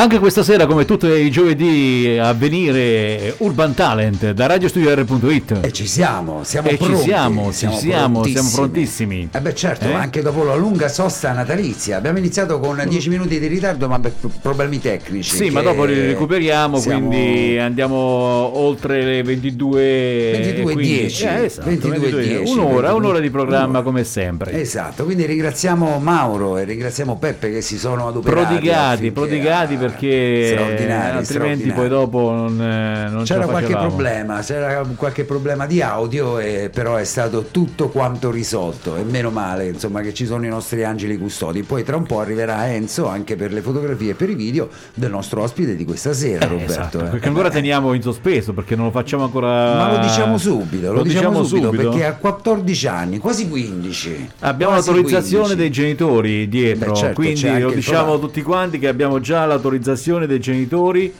Anche questa sera, come tutti i giovedì, a venire Urban Talent da radiostudio.it. E ci siamo, siamo E ci pronti. siamo, ci siamo, siamo prontissimi. Eh beh certo, Eh? anche dopo la lunga sosta natalizia. Abbiamo iniziato con 10 minuti di ritardo, ma per problemi tecnici. Sì, ma dopo li recuperiamo, siamo- quindi andiamo oltre le 22 22 quindi- 10, eh, esatto, 22 10, un'ora, 22. un'ora di programma Un'ora. come sempre. Esatto, quindi ringraziamo Mauro e ringraziamo Peppe che si sono adoperati. prodigati, prodigati ah, perché straordinari, altrimenti straordinari. poi dopo non, eh, non ce C'era qualche problema, c'era qualche problema di audio, e però è stato tutto quanto risolto e meno male insomma che ci sono i nostri angeli custodi. Poi tra un po' arriverà Enzo anche per le fotografie e per i video del nostro ospite di questa sera, Eh, Roberto. esatto, eh. perché ancora teniamo in sospeso perché non lo facciamo ancora Ma lo diciamo subito, lo, diciamo, subito, perché a 14 anni, quasi 15. Abbiamo quasi l'autorizzazione 15. dei genitori dietro, Beh, certo, quindi lo diciamo tutti quanti che abbiamo già l'autorizzazione dei genitori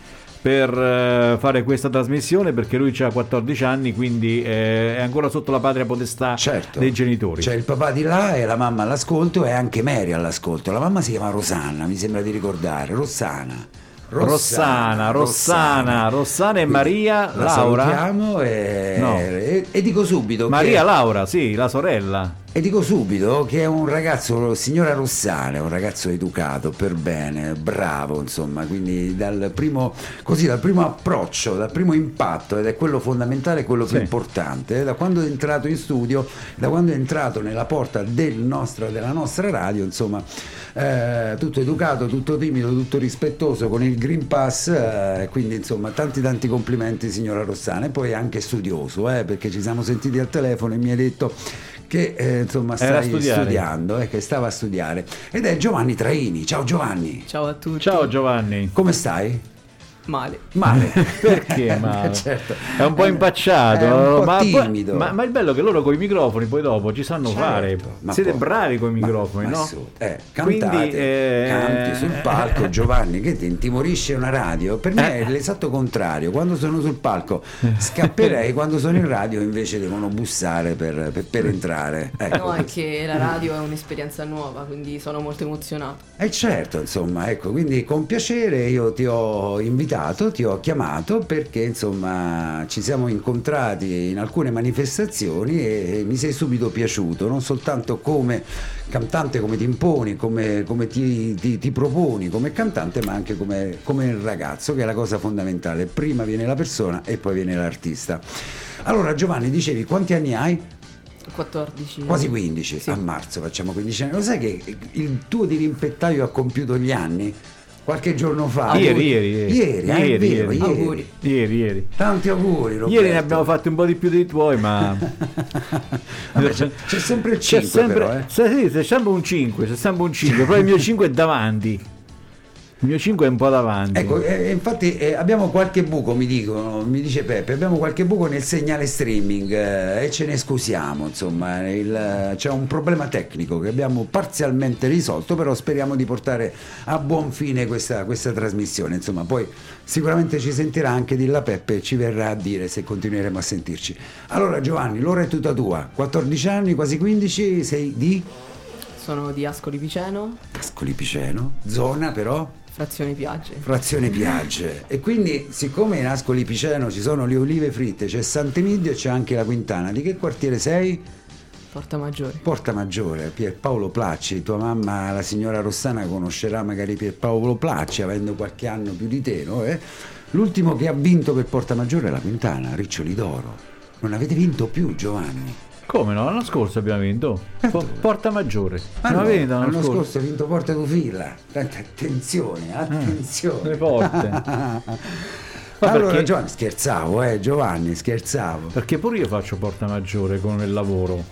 per eh, fare questa trasmissione perché lui ha 14 anni, quindi eh, è ancora sotto la patria potestà Certo. dei genitori. C'è il papà di là e la mamma all'ascolto e anche Mary all'ascolto. La mamma si chiama Rosanna, mi sembra di ricordare. Rossana. Rossana, Rossana, Rossana e Maria La Laura. e, No. e- e dico subito Maria che, Laura, sì, la sorella. E dico subito che è un ragazzo, signora Rossana, è un ragazzo educato, per bene, bravo, insomma, quindi dal primo, così, dal primo approccio, dal primo impatto, ed è quello fondamentale, quello più Sì. importante, da quando è entrato in studio, da quando è entrato nella porta del nostro- della nostra radio, insomma, eh, tutto educato, tutto timido, tutto rispettoso, con il Green Pass, eh, quindi insomma tanti tanti complimenti signora Rossana e poi anche studioso, eh, perché ci siamo sentiti al telefono e mi ha detto che eh, insomma Era a stai studiare. studiando, eh, che stava a studiare ed è Giovanni Traini, ciao Giovanni, Ciao a tutti. Ciao Giovanni. come stai? Male. Male. Perché male? certo. È un po' impacciato, È un po' ma, timido. ma, ma il bello è che loro con i microfoni poi dopo ci sanno Certo, fare. ma Siete poi- bravi con i microfoni, ma no? su, eh, cantate, Quindi, eh, canti sul palco, Giovanni, che ti intimorisce una radio? Per me Eh. è l'esatto contrario. Quando sono sul palco scapperei, quando sono in radio invece devono bussare per, per- per entrare. Ecco. No, è che la radio è un'esperienza nuova, quindi sono molto emozionato. E certo, insomma, ecco, quindi con piacere io ti ho invitato, ti ho chiamato perché insomma ci siamo incontrati in alcune manifestazioni e mi sei subito piaciuto, non soltanto come cantante, come ti imponi, come, come ti, ti- ti proponi come cantante, ma anche come, come ragazzo, che è la cosa fondamentale. Prima viene la persona e poi viene l'artista. Allora Giovanni, dicevi quanti anni hai? 14. Quasi 15, Sì. a marzo facciamo 15 anni. Lo sai che il tuo dirimpettaio ha compiuto gli anni? Qualche giorno fa. Ieri, ieri, ieri. Ieri, è Ieri, vero, ieri. ieri. Auguri. Ieri, ieri. Tanti auguri, Roberto. Ieri ne abbiamo fatti un po' di più dei tuoi, ma Vabbè, c'è, c'è sempre il c'è 5 sempre, però, eh. sì, c'è sempre un 5, c'è sempre un 5, però il mio 5 è davanti. Il mio 5 è un po' davanti. Ecco, eh, infatti eh, abbiamo qualche buco, mi dicono, mi dice Peppe, abbiamo qualche buco nel segnale streaming eh, e ce ne scusiamo, insomma, il- c'è un problema tecnico che abbiamo parzialmente risolto, però speriamo di portare a buon fine questa, questa trasmissione, insomma, poi sicuramente ci sentirà anche Dilla Peppe e ci verrà a dire se continueremo a sentirci. Allora Giovanni, l'ora è tutta tua, 14 anni, quasi 15, sei di Sono di Ascoli Piceno, Ascoli Piceno, zona però? Frazione Piagge. Frazione Piagge e quindi siccome in Ascoli Piceno ci sono le olive fritte c'è Sant'Emidio e c'è anche la Quintana di che quartiere sei? Porta Maggiore. Porta Maggiore, Pierpaolo Placci tua mamma la signora Rossana conoscerà magari Pierpaolo Placci avendo qualche anno più di te no? eh? l'ultimo che ha vinto per Porta Maggiore è la Quintana, Riccioli d'Oro non avete vinto più Giovanni Come no? L'anno scorso abbiamo vinto. Po- Porta Maggiore. Ma no, avete l'anno l'anno scorso? scorso ha vinto Porta Dufilla Tanta attenzione, attenzione le porte. allora perché- Giovanni scherzavo eh Giovanni scherzavo Perché pure io faccio Porta Maggiore con il lavoro.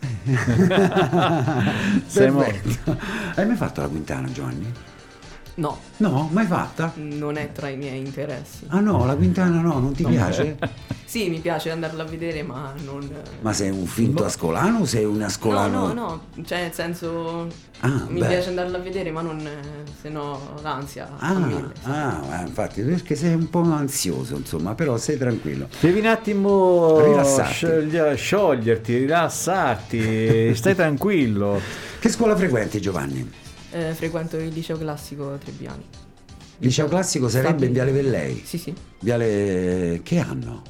Siamo- Perfetto. Hai mai fatto la quintana, Giovanni? No, No, mai fatta? non è tra i miei interessi. Ah no, la quintana no, non ti piace? Sì, mi piace andarla a vedere, ma non... Ma sei un finto ascolano o sei un No, ascolano? no, no, cioè nel senso Ah, mi beh. piace andarla a vedere, ma non eh, se no l'ansia a Ah, mille. ah, ma infatti perché sei un po' ansioso, insomma, però sei tranquillo. Devi un attimo Rilassarti. sciogli- scioglierti, rilassarti, stai tranquillo. Che scuola frequenti Giovanni? Eh, frequento il liceo classico Trebbiani. Liceo classico sarebbe in Viale Vellei. Sì, sì, Viale che anno?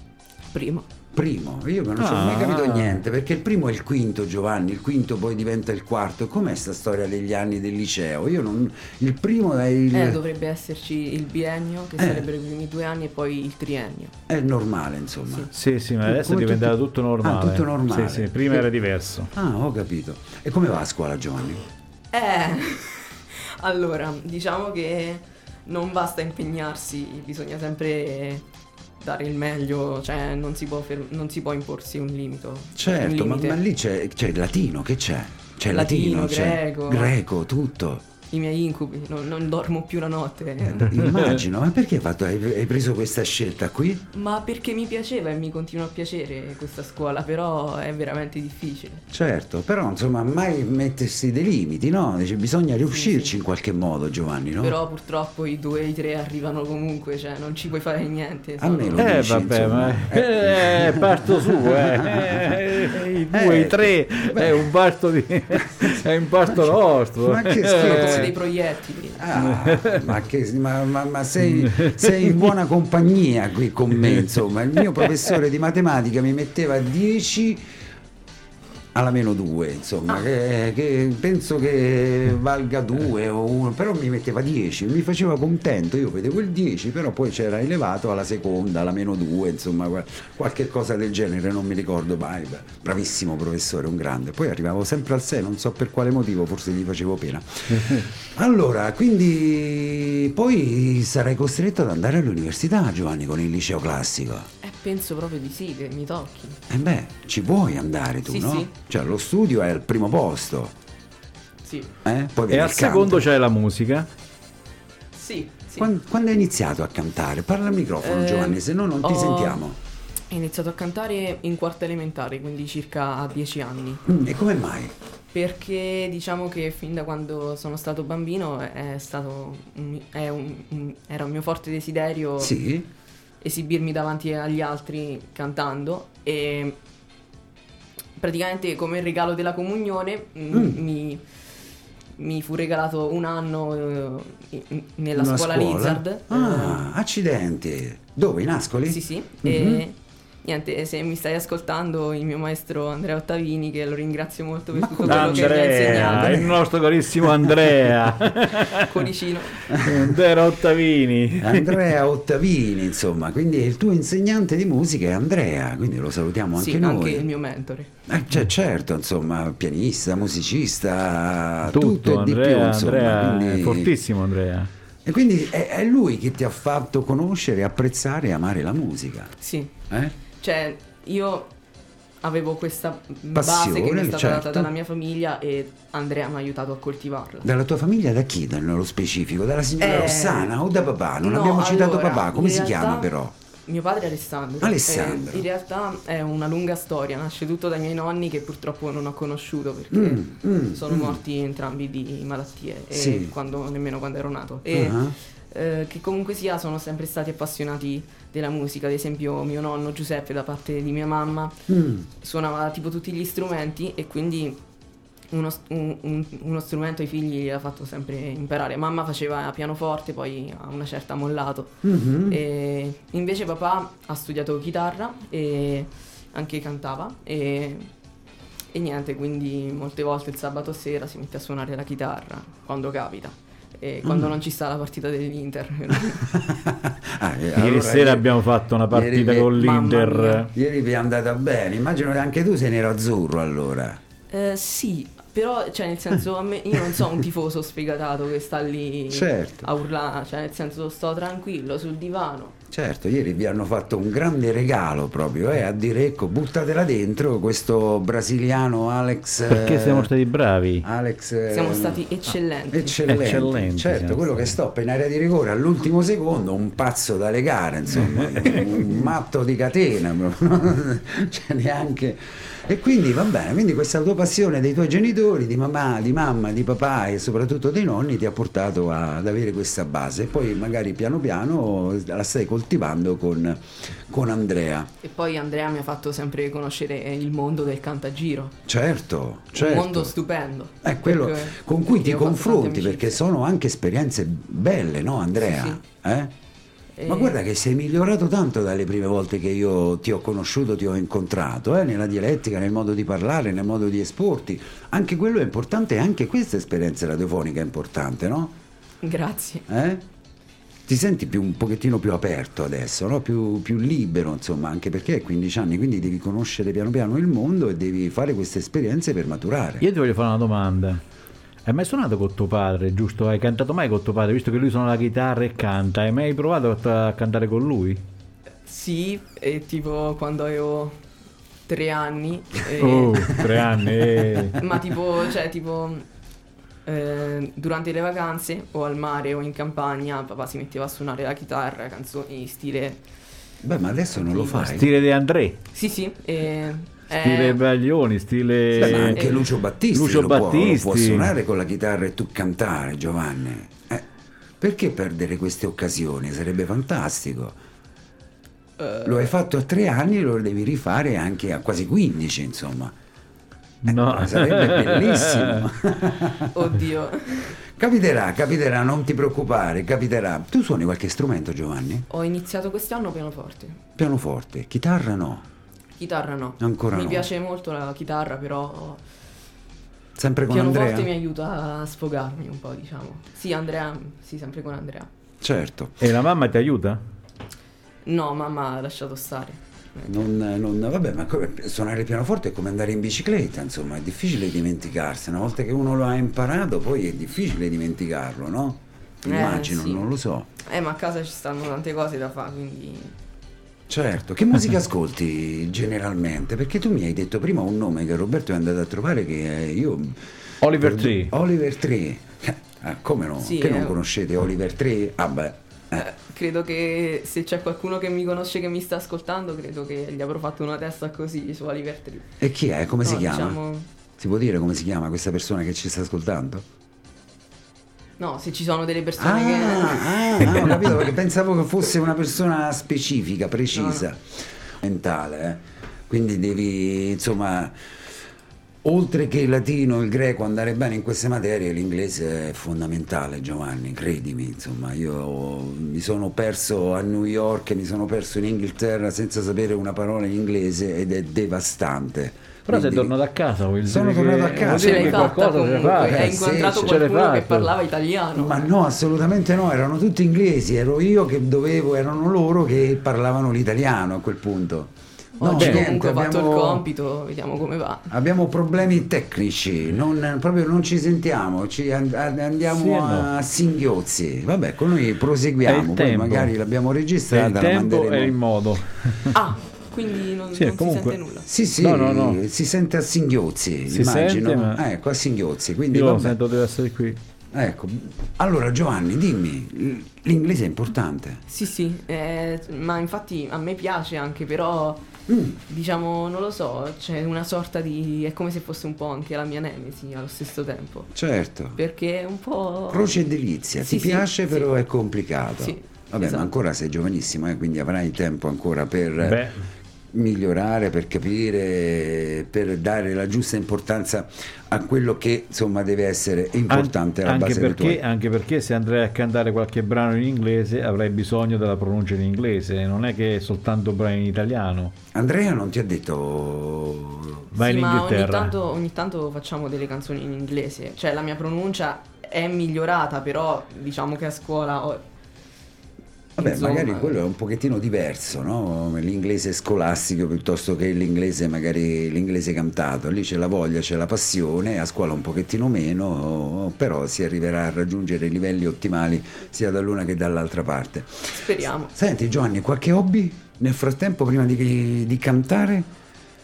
prima. Primo, io non ci ho Ah. mai capito niente, perché il primo è il quinto Giovanni, il quinto poi diventa il quarto. Com'è sta storia degli anni del liceo? Io non. Il primo è il. Eh, dovrebbe esserci il biennio, che Eh. sarebbero i primi due anni, e poi il triennio. È normale, insomma. Sì, sì, ma adesso Come tutti- tutto normale. Ah, tutto normale. Sì, sì, prima era diverso. Ah, ho capito. E come va a scuola Giovanni? Eh, allora, diciamo che non basta impegnarsi, bisogna sempre dare il meglio, cioè non si può, fer- non si può imporsi un limite. un Certo, ma, limite. ma lì c'è, c'è il latino, che c'è? C'è Latino, latino, c'è greco. greco, tutto. I miei incubi, non, non dormo più la notte. Immagino, ma perché hai, fatto- hai- hai preso questa scelta qui? Ma perché mi piaceva e mi continua a piacere questa scuola, però è veramente difficile. Certo, però insomma mai mettersi dei limiti, no? Dice, bisogna riuscirci sì. in qualche modo Giovanni, no? Però purtroppo i due e i tre arrivano comunque, cioè non ci puoi fare niente. A me lo Eh dici, vabbè, insomma. ma eh, parto su, eh. Eh, i due, Eh, i tre, è un parto di è un parto nostro. ma che sono scherzo. come Eh, dei proiettili. Ah, ma, che, ma, ma- ma sei, sei in buona compagnia qui con me, insomma. Il mio professore di matematica mi metteva 10 alla meno 2, insomma, che, che penso che valga 2 o 1, però mi metteva 10, mi faceva contento, io vedevo il 10, però poi c'era elevato alla seconda, alla meno 2, insomma, qual- qualche cosa del genere, non mi ricordo mai. Bravissimo professore, un grande. Poi arrivavo sempre al 6, non so per quale motivo, forse gli facevo pena. Allora, quindi poi sarai costretto ad andare all'università, Giovanni, con il liceo classico. Eh, penso proprio di sì, che mi tocchi. E beh, ci vuoi andare tu, Sì, no? sì. Cioè, lo studio è al primo posto, Sì, eh? Poi E viene al secondo c'è la musica. sì, sì. Quan- Quando, hai iniziato a cantare? Parla al microfono, Eh, Giovanni, se no non ti ho- sentiamo. Ho iniziato a cantare in quarta elementare, quindi circa a 10 anni. Mm, E come mai? Perché diciamo che fin da quando sono stato bambino è stato un- è un- un- era un mio forte desiderio Sì? Esibirmi davanti agli altri cantando e praticamente come regalo della comunione mm, Mm. mi, mi fu regalato un anno eh, nella Una scuola, Lizard. Ah, accidenti. Dove? In Ascoli? Eh, sì, sì. Mhm. E niente, se mi stai ascoltando, il mio maestro Andrea Ottavini, che lo ringrazio molto per Ma tutto quello che mi ha Andrea, insegnato. il nostro carissimo Andrea. Cuoricino. Andrea Ottavini. Andrea Ottavini, insomma, quindi il tuo insegnante di musica è Andrea, quindi lo salutiamo anche sì, noi. anche il mio mentore. Eh, cioè, certo, insomma, pianista, musicista, tutto, Tutto, e di più, Andrea, insomma. Andrea quindi- fortissimo Andrea. E quindi è, è lui che ti ha fatto conoscere, apprezzare e amare la musica. Sì, Eh? Cioè io avevo questa base Passione, che mi è stata certo. data dalla mia famiglia e Andrea mi ha aiutato a coltivarla. Dalla tua famiglia da chi nello specifico? Dalla signora Eh, Rossana o da papà? Non no, abbiamo citato allora, papà, come si realtà- chiama però? Mio padre è Alessandro. Alessandro. Eh, in realtà è una lunga storia, nasce tutto dai miei nonni che purtroppo non ho conosciuto perché Mm, mm, sono mm. morti entrambi di malattie, e Sì. quando- nemmeno quando ero nato. E Ah. eh, che comunque sia sono sempre stati appassionati della musica, ad esempio mio nonno Giuseppe da parte di mia mamma Mm. suonava tipo tutti gli strumenti e quindi uno, un- un- uno strumento ai figli l'ha fatto sempre imparare. Mamma faceva pianoforte, poi a una certa ha mollato. Mhm. E invece papà ha studiato chitarra e anche cantava e, e niente, quindi molte volte il sabato sera si mette a suonare la chitarra quando capita. E quando Mm. non ci sta la partita dell'Inter. Ah, eh, Ieri allora, sera ieri- abbiamo fatto una partita ieri- con l'Inter. Ieri vi è andata bene, immagino che anche tu sei nero-azzurro allora. Eh, sì, però cioè nel senso a me, io non sono un tifoso sfegatato che sta lì Certo. a urlare, cioè nel senso sto tranquillo sul divano. Certo, ieri vi hanno fatto un grande regalo proprio, eh, a dire ecco, buttatela dentro questo brasiliano Alex. Perché eh, siamo stati bravi. Alex. eh, Siamo stati eccellenti. Eccellenti, Eccellenti, certo, quello che stoppa in area di rigore all'ultimo secondo, un pazzo da legare, insomma, un matto di catena, cioè neanche. E quindi va bene, quindi questa tua passione dei tuoi genitori, di mamma, di mamma, di papà e soprattutto dei nonni ti ha portato ad avere questa base. E poi magari piano piano la stai coltivando con, con Andrea. E poi Andrea mi ha fatto sempre conoscere il mondo del cantagiro. Certo, certo. Un mondo stupendo. È quello Perché con cui ti confronti perché sono anche esperienze belle, no Andrea? Sì, sì. Eh? E- Ma guarda che sei migliorato tanto dalle prime volte che io ti ho conosciuto, ti ho incontrato, eh? nella dialettica, nel modo di parlare, nel modo di esporti. Anche quello è importante, anche questa esperienza radiofonica è importante, no? Grazie. Eh? Ti senti più, un pochettino più aperto adesso, no? più, più libero, insomma, anche perché hai 15 anni, quindi devi conoscere piano piano il mondo e devi fare queste esperienze per maturare. Io ti voglio fare una domanda. Hai mai suonato con tuo padre, giusto? Hai cantato mai con tuo padre, visto che lui suona la chitarra e canta? Hai mai provato a cantare con lui? Sì, e tipo quando avevo tre anni. e- Oh, tre anni. eh. Ma tipo, cioè, tipo. eh, durante le vacanze o al mare o in campagna papà si metteva a suonare la chitarra, canzoni stile Beh, ma adesso non lo fai. Stile De André, Sì, sì. E, stile eh, Baglioni, stile... Beh, ma anche Eh, Lucio Battisti, Lucio lo, può, lo Battisti. può suonare con la chitarra e tu cantare, Giovanni. Eh, perché perdere queste occasioni? Sarebbe fantastico. eh, Lo hai fatto a tre anni, lo devi rifare anche a quasi 15, insomma. No. Sarebbe bellissimo. oddio. capiterà, capiterà, non ti preoccupare, capiterà. Tu suoni qualche strumento, Giovanni? Ho iniziato quest'anno pianoforte. Pianoforte, chitarra no. Chitarra no. Ancora mi no. piace molto la chitarra, però Sempre con pianoforte Andrea? mi aiuta a sfogarmi un po', diciamo. Sì, Andrea, sì, sempre con Andrea. Certo. E la mamma ti aiuta? No, mamma ha lasciato stare. Non, non- vabbè, ma suonare il pianoforte è come andare in bicicletta, insomma, è difficile dimenticarsi. Una volta che uno lo ha imparato, poi è difficile dimenticarlo, no? Eh, Immagino, sì. non lo so. Eh, ma a casa ci stanno tante cose da fare, quindi... Certo, che musica ascolti generalmente? Perché tu mi hai detto prima un nome che Roberto è andato a trovare che eh, io... Oliver Tree. Oliver Tree. Ah, come no? Sì, che non eh. conoscete Oliver Tree? Ah beh, eh, Credo che se c'è qualcuno che mi conosce che mi sta ascoltando, credo che gli avrò fatto una testa così su Oliver Tree. E chi è? Come si No, chiama? diciamo- Si può dire come si chiama questa persona che ci sta ascoltando? No, se ci sono delle persone che... Ah, ah, no, ho capito perché pensavo che fosse una persona specifica, precisa, mentale. eh. Quindi devi, insomma, oltre che il latino, il greco, andare bene in queste materie, l'inglese è fondamentale, Giovanni, credimi. Insomma, io mi sono perso a New York, mi sono perso in Inghilterra senza sapere una parola in inglese ed è devastante. Però sei Quindi- tornato a casa, vuol Sono tornato a casa. vuol dire che qualcosa comunque, fatta. hai Eh, sì, incontrato ce l'hai qualcuno che parlava italiano. Ma no, assolutamente no, erano tutti inglesi, ero io che dovevo, erano loro che parlavano l'italiano a quel punto. No, Oggi niente, comunque ho fatto abbiamo- il compito, vediamo come va. Abbiamo problemi tecnici, non, proprio non ci sentiamo, ci and- andiamo Sì e a no. singhiozzi. Vabbè, con noi È proseguiamo, il poi tempo. magari l'abbiamo È registrata, il la tempo manderemo. e il modo. Ah, quindi non, Sì, non comunque- si sente nulla. Sì, sì, No, no, no. si sente a singhiozzi, Si immagino. sente, ma- Ecco, a singhiozzi, quindi Io lo vabbè. sento deve essere qui. Ecco, allora Giovanni, dimmi, l'inglese è importante? Sì, sì, eh, ma infatti a me piace anche, però Mm. diciamo, non lo so, c'è una sorta di... è come se fosse un po' anche la mia nemesi allo stesso tempo. Certo. Perché è un po'... Croce e delizia, Sì, ti sì, piace sì. però è complicato. Sì, Vabbè, esatto. ma ancora sei giovanissimo, eh, quindi avrai tempo ancora per Beh, migliorare, per capire, per dare la giusta importanza a quello che insomma deve essere importante an- alla anche, base dei perché, tuoi. anche perché se andrei a cantare qualche brano in inglese avrai bisogno della pronuncia in inglese, non è che soltanto brani in italiano. Andrea non ti ha detto Vai sì, in ma ogni Inghilterra. tanto, ogni tanto facciamo delle canzoni in inglese, cioè la mia pronuncia è migliorata, però diciamo che a scuola ho- Vabbè, Insomma, magari quello è un pochettino diverso, no? L'inglese scolastico piuttosto che l'inglese magari l'inglese cantato. Lì c'è la voglia, c'è la passione, a scuola un pochettino meno, però si arriverà a raggiungere i livelli ottimali sia dall'una che dall'altra parte. Speriamo. Senti Giovanni, qualche hobby nel frattempo prima di, di cantare?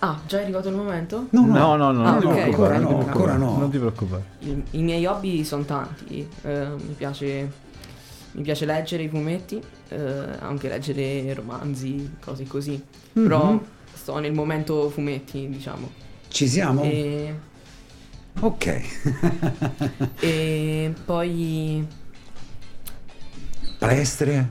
Ah, già è arrivato il momento? No, No, no, no, Ah, non ti ok. preoccupare, Ancora no, ancora no. Non ti preoccupare. Il- I miei hobby sono tanti. Eh, mi, piace, mi piace leggere i fumetti, eh, anche leggere romanzi, cose così. Però Mhm. sto nel momento fumetti, diciamo. Ci siamo? E, Ok. e poi Palestre?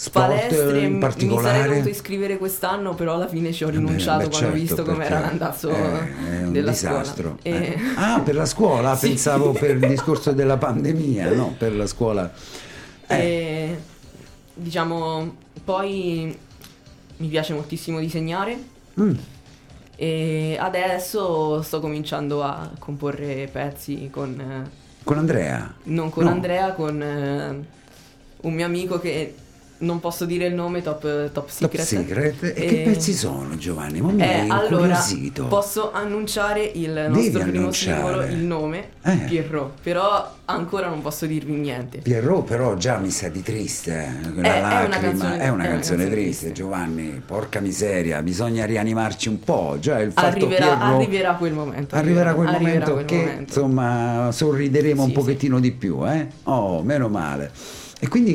Sport palestre in mi sarei particolare? dovuto iscrivere quest'anno, però alla fine ci ho Eh beh, rinunciato beh, quando ho certo, visto com'era l'andazzo è, è un della disastro. scuola. E- Eh. Ah, per la scuola? Sì. Pensavo per il discorso della pandemia, no, per la scuola. Eh, E diciamo, poi mi piace moltissimo disegnare mm, e adesso sto cominciando a comporre pezzi con eh, con Andrea? non con No. Andrea, con eh, un mio amico che non posso dire il nome, Top, top Top Secret. Secret. E, E- che pezzi sono Giovanni? Ma mi Eh, allora, posso annunciare il Devi nostro primo annunciare. singolo, il nome, Eh. Pierrot, però ancora non posso dirvi niente. Pierrot però già mi sa di triste, eh, una è una lacrima, canzone- è una è una canzone triste, triste. Giovanni, porca miseria, bisogna rianimarci un po', già il fatto Arriverà, Pierrot arriverà quel momento. arriverà quel arriverà momento quel che momento. insomma sorrideremo un Sì, sì. pochettino di più, eh? Oh, meno male. E quindi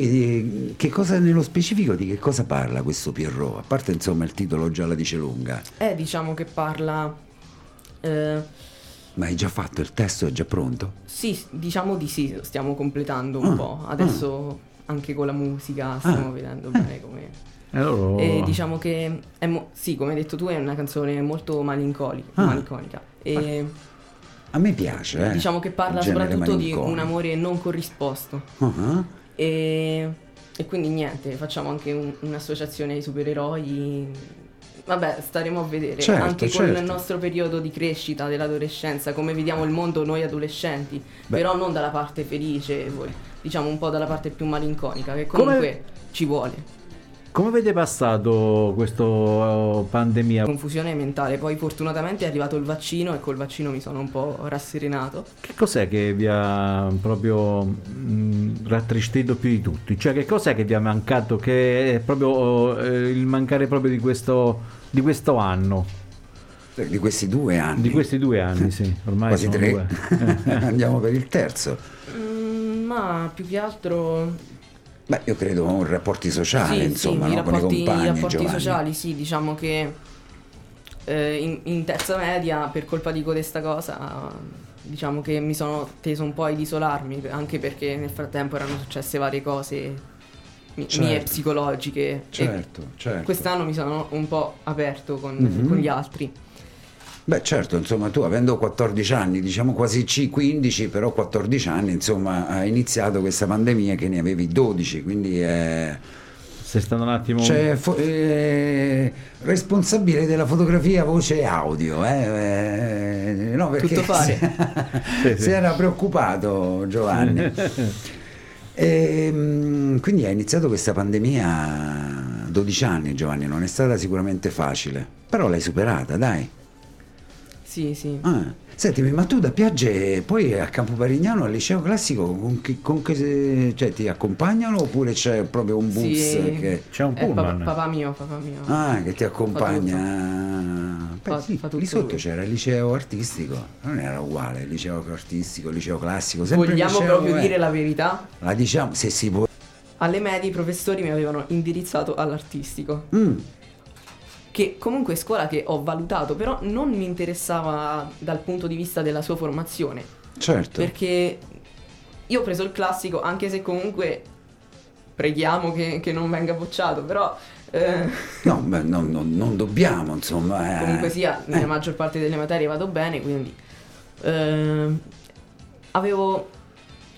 eh, che cosa nello specifico di che cosa parla questo Pierrot? A parte insomma il titolo già la dice lunga, Eh, diciamo che parla... eh, ma hai già fatto il testo, è già pronto? sì, diciamo di sì, stiamo completando un Ah, po'. Adesso anche con la musica stiamo Ah, vedendo eh. bene come... E loro... E diciamo che, è mo- sì, come hai detto tu, è una canzone molto malincolica. Ah. malinconica. E A me piace, eh? diciamo che parla soprattutto di un amore non corrisposto. Ah, E, e quindi niente, facciamo anche un- un'associazione ai supereroi. Vabbè, staremo a vedere. Certo, anche con certo. il nostro periodo di crescita dell'adolescenza, come vediamo il mondo noi adolescenti, Beh. però non dalla parte felice, diciamo un po' dalla parte più malinconica, che Come- comunque ci vuole. Come avete passato questa pandemia? Confusione mentale, poi fortunatamente è arrivato il vaccino e col vaccino mi sono un po' rasserenato. Che cos'è che vi ha proprio mh, rattristito più di tutti? Cioè, che cos'è che vi ha mancato? Che è proprio eh, il mancare proprio di questo, di questo anno, Di questi due anni. di questi due anni, sì, ormai Quasi sono tre. due. Andiamo per il terzo. Mm, ma più che altro Beh, io credo un rapporti sociali, sì, insomma, sì, no? i con i rapporti, i compagni. rapporti Giovanni. sociali, sì, diciamo che eh, in, in terza media, per colpa di questa cosa, diciamo che mi sono teso un po' ad isolarmi, anche perché nel frattempo erano successe varie cose mi- Certo. mie psicologiche. Certo, certo. quest'anno mi sono un po' aperto con, Mhm. con gli altri. Beh, certo, insomma, tu avendo 14 anni, diciamo quasi C- 15, però 14 anni, insomma, hai iniziato questa pandemia che ne avevi 12, quindi è... Sei stato un attimo... Cioè, fo- eh, responsabile della fotografia voce e audio, eh, eh, no, perché Tutto fare. Sì, sì. si era preoccupato Giovanni. E, mm, quindi hai iniziato questa pandemia a 12 anni, Giovanni, non è stata sicuramente facile, però l'hai superata, dai. Sì, sì. Ah, Sentimi, ma tu da Piagge poi a Campo Parignano al liceo classico con che, con che- cioè, ti accompagnano oppure c'è proprio un bus Sì. che, C'è un Eh, papà, pullman. papà mio, papà mio. ah, che ti accompagna? Beh, Fa- sì, fa tutto lì sotto lui. c'era il liceo artistico, non era uguale, il liceo artistico, il liceo classico. Sempre Vogliamo liceo, proprio eh. dire la verità? La diciamo, se si può. Alle medie i professori mi avevano indirizzato all'artistico. Mm, che comunque è scuola che ho valutato, però non mi interessava dal punto di vista della sua formazione, certo. perché io ho preso il classico, anche se comunque preghiamo che, che non venga bocciato, però eh, No, beh, non, non- non dobbiamo, insomma. eh. comunque sia, nella maggior parte delle materie vado bene, quindi eh, avevo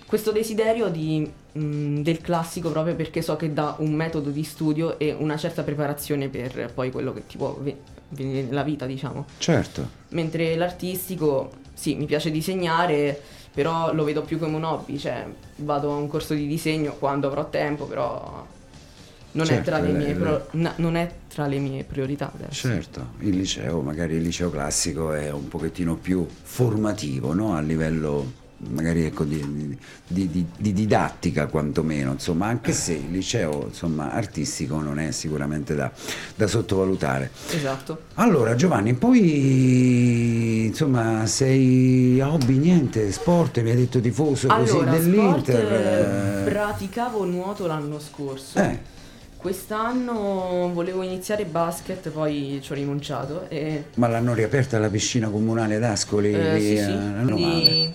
questo desiderio di, mh, del classico proprio perché so che dà un metodo di studio e una certa preparazione per poi quello che ti può ve- venire nella vita, diciamo. Certo. Mentre l'artistico, sì, mi piace disegnare, però lo vedo più come un hobby, cioè vado a un corso di disegno quando avrò tempo, però non, è Certo, tra le mie le- pro- na- non è tra le mie priorità adesso. Certo, il liceo, magari il liceo classico è un pochettino più formativo, no? A livello magari ecco, di, di- di- di didattica quantomeno, insomma, anche se il liceo insomma, artistico non è sicuramente da, da sottovalutare. Esatto. Allora Giovanni, poi insomma sei a hobby niente, sport, mi hai detto tifoso così Allora, dell'Inter. sport, eh, praticavo nuoto l'anno scorso. eh, Quest'anno volevo iniziare basket, poi ci ho rinunciato e ma l'hanno riaperta la piscina comunale ad Ascoli? eh, sì, eh, sì, male.